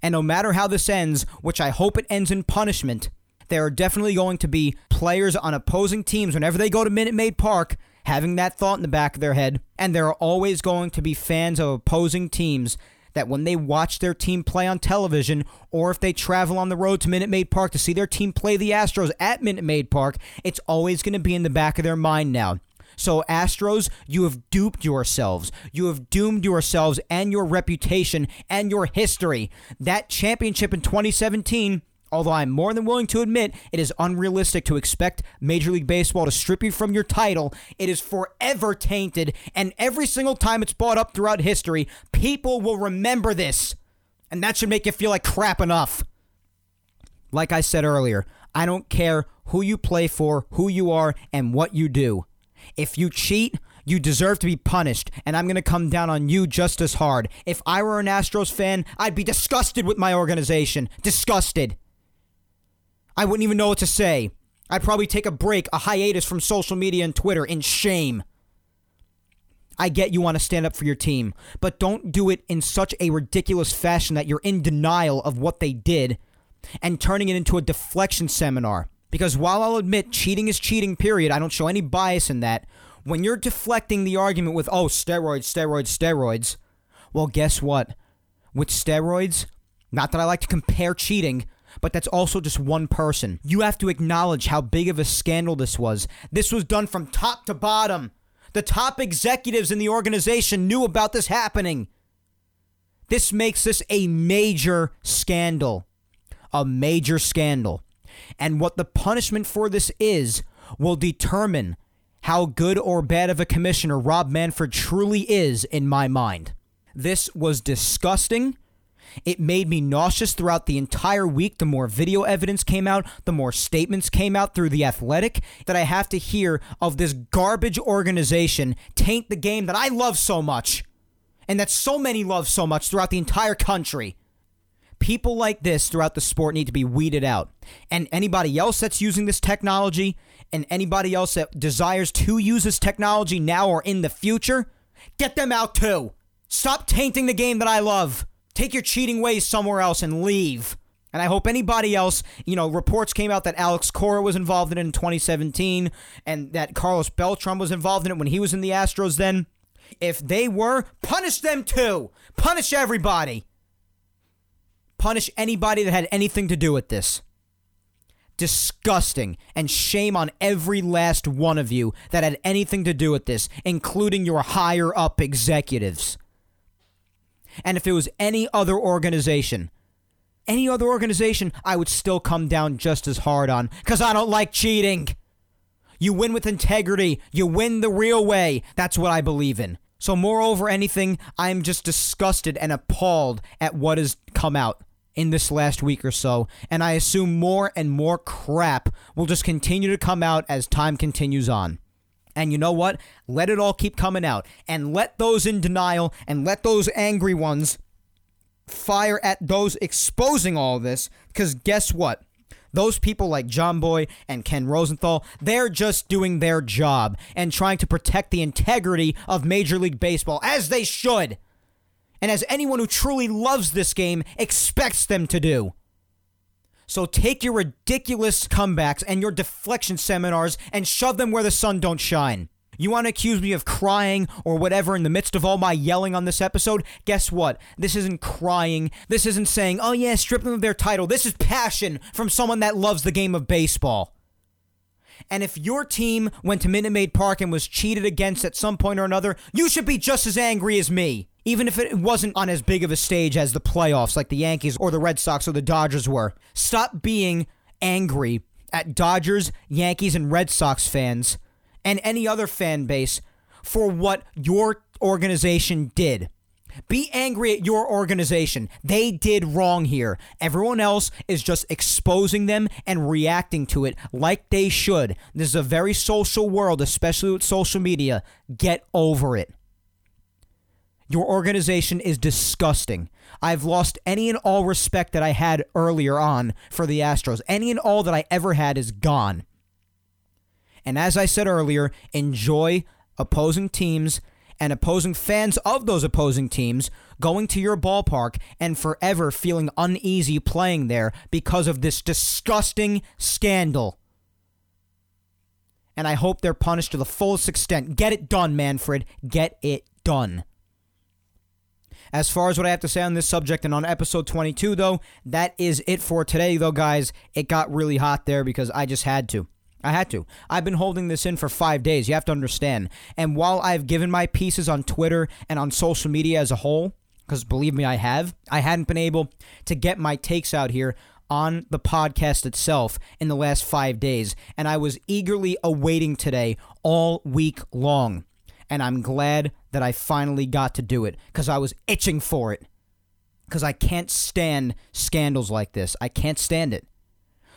And no matter how this ends, which I hope it ends in punishment, there are definitely going to be players on opposing teams whenever they go to Minute Maid Park having that thought in the back of their head. And there are always going to be fans of opposing teams that when they watch their team play on television or if they travel on the road to Minute Maid Park to see their team play the Astros at Minute Maid Park, it's always going to be in the back of their mind now. So, Astros, you have duped yourselves. You have doomed yourselves and your reputation and your history. That championship in 2017 Although I'm more than willing to admit it is unrealistic to expect Major League Baseball to strip you from your title, it is forever tainted, and every single time it's brought up throughout history, people will remember this. And that should make you feel like crap enough. Like I said earlier, I don't care who you play for, who you are, and what you do. If you cheat, you deserve to be punished, and I'm going to come down on you just as hard. If I were an Astros fan, I'd be disgusted with my organization. Disgusted. I wouldn't even know what to say. I'd probably take a break, a hiatus from social media and Twitter in shame. I get you want to stand up for your team, but don't do it in such a ridiculous fashion that you're in denial of what they did and turning it into a deflection seminar. Because while I'll admit cheating is cheating, period, I don't show any bias in that. When you're deflecting the argument with, oh, steroids, steroids, steroids, well, guess what? With steroids, not that I like to compare cheating, but that's also just one person. You have to acknowledge how big of a scandal this was. This was done from top to bottom. The top executives in the organization knew about this happening. This makes this a major scandal. A major scandal. And what the punishment for this is will determine how good or bad of a commissioner Rob Manfred truly is in my mind. This was disgusting. It made me nauseous throughout the entire week. The more video evidence came out, the more statements came out through the athletic that I have to hear of this garbage organization taint the game that I love so much and that so many love so much throughout the entire country. People like this throughout the sport need to be weeded out. And anybody else that's using this technology and anybody else that desires to use this technology now or in the future, get them out too. Stop tainting the game that I love. Take your cheating ways somewhere else and leave. And I hope anybody else, you know, reports came out that Alex Cora was involved in it in 2017 and that Carlos Beltran was involved in it when he was in the Astros then. If they were, punish them too. Punish everybody. Punish anybody that had anything to do with this. Disgusting. And shame on every last one of you that had anything to do with this, including your higher up executives. And if it was any other organization, any other organization, I would still come down just as hard on because I don't like cheating. You win with integrity, you win the real way. That's what I believe in. So, moreover, anything, I'm just disgusted and appalled at what has come out in this last week or so. And I assume more and more crap will just continue to come out as time continues on. And you know what? Let it all keep coming out. And let those in denial and let those angry ones fire at those exposing all this. Because guess what? Those people like Jomboy and Ken Rosenthal, they're just doing their job and trying to protect the integrity of Major League Baseball, as they should. And as anyone who truly loves this game expects them to do. So take your ridiculous comebacks and your deflection seminars and shove them where the sun don't shine. You want to accuse me of crying or whatever in the midst of all my yelling on this episode? Guess what? This isn't crying. This isn't saying, oh yeah, strip them of their title. This is passion from someone that loves the game of baseball. And if your team went to Minute Maid Park and was cheated against at some point or another, you should be just as angry as me even if it wasn't on as big of a stage as the playoffs, like the Yankees or the Red Sox or the Dodgers were. Stop being angry at Dodgers, Yankees, and Red Sox fans and any other fan base for what your organization did. Be angry at your organization. They did wrong here. Everyone else is just exposing them and reacting to it like they should. This is a very social world, especially with social media. Get over it. Your organization is disgusting. I've lost any and all respect that I had earlier on for the Astros. Any and all that I ever had is gone. And as I said earlier, enjoy opposing teams and opposing fans of those opposing teams going to your ballpark and forever feeling uneasy playing there because of this disgusting scandal. And I hope they're punished to the fullest extent. Get it done, Manfred. Get it done. As far as what I have to say on this subject and on episode 22, though, that is it for today, though, guys. It got really hot there because I just had to. I had to. I've been holding this in for five days. You have to understand. And while I've given my pieces on Twitter and on social media as a whole, because believe me, I have, I hadn't been able to get my takes out here on the podcast itself in the last five days. And I was eagerly awaiting today all week long and I'm glad that I finally got to do it because I was itching for it. Because I can't stand scandals like this. I can't stand it.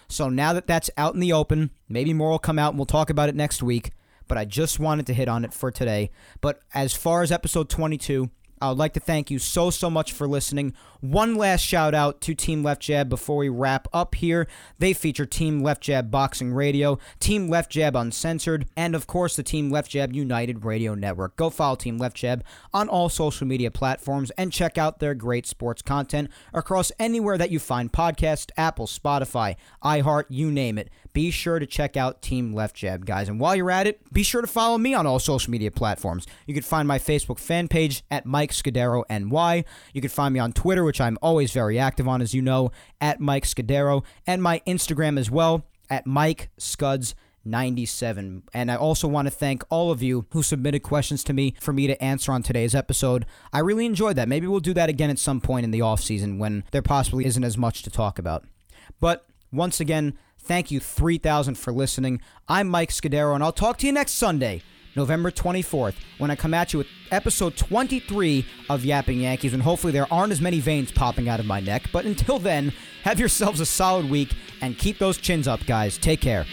So now that that's out in the open, maybe more will come out and we'll talk about it next week. But I just wanted to hit on it for today. But as far as episode 22, I would like to thank you so, so much for listening. One last shout out to Team Left Jab before we wrap up here. They feature Team Left Jab Boxing Radio, Team Left Jab Uncensored, and of course the Team Left Jab United Radio Network. Go follow Team Left Jab on all social media platforms and check out their great sports content across anywhere that you find podcasts Apple, Spotify, iHeart, you name it be sure to check out Team Left Jab, guys. And while you're at it, be sure to follow me on all social media platforms. You can find my Facebook fan page at Mike Scudero NY. You can find me on Twitter, which I'm always very active on, as you know, at Mike Scudero, and my Instagram as well at Mike Scuds. 97. And I also want to thank all of you who submitted questions to me for me to answer on today's episode. I really enjoyed that. Maybe we'll do that again at some point in the off season when there possibly isn't as much to talk about. But once again, Thank you 3000 for listening. I'm Mike Scudero, and I'll talk to you next Sunday November 24th, when I come at you with episode 23 of Yapping Yankees, and hopefully there aren't as many veins popping out of my neck. But until then, have yourselves a solid week and keep those chins up, guys. Take care.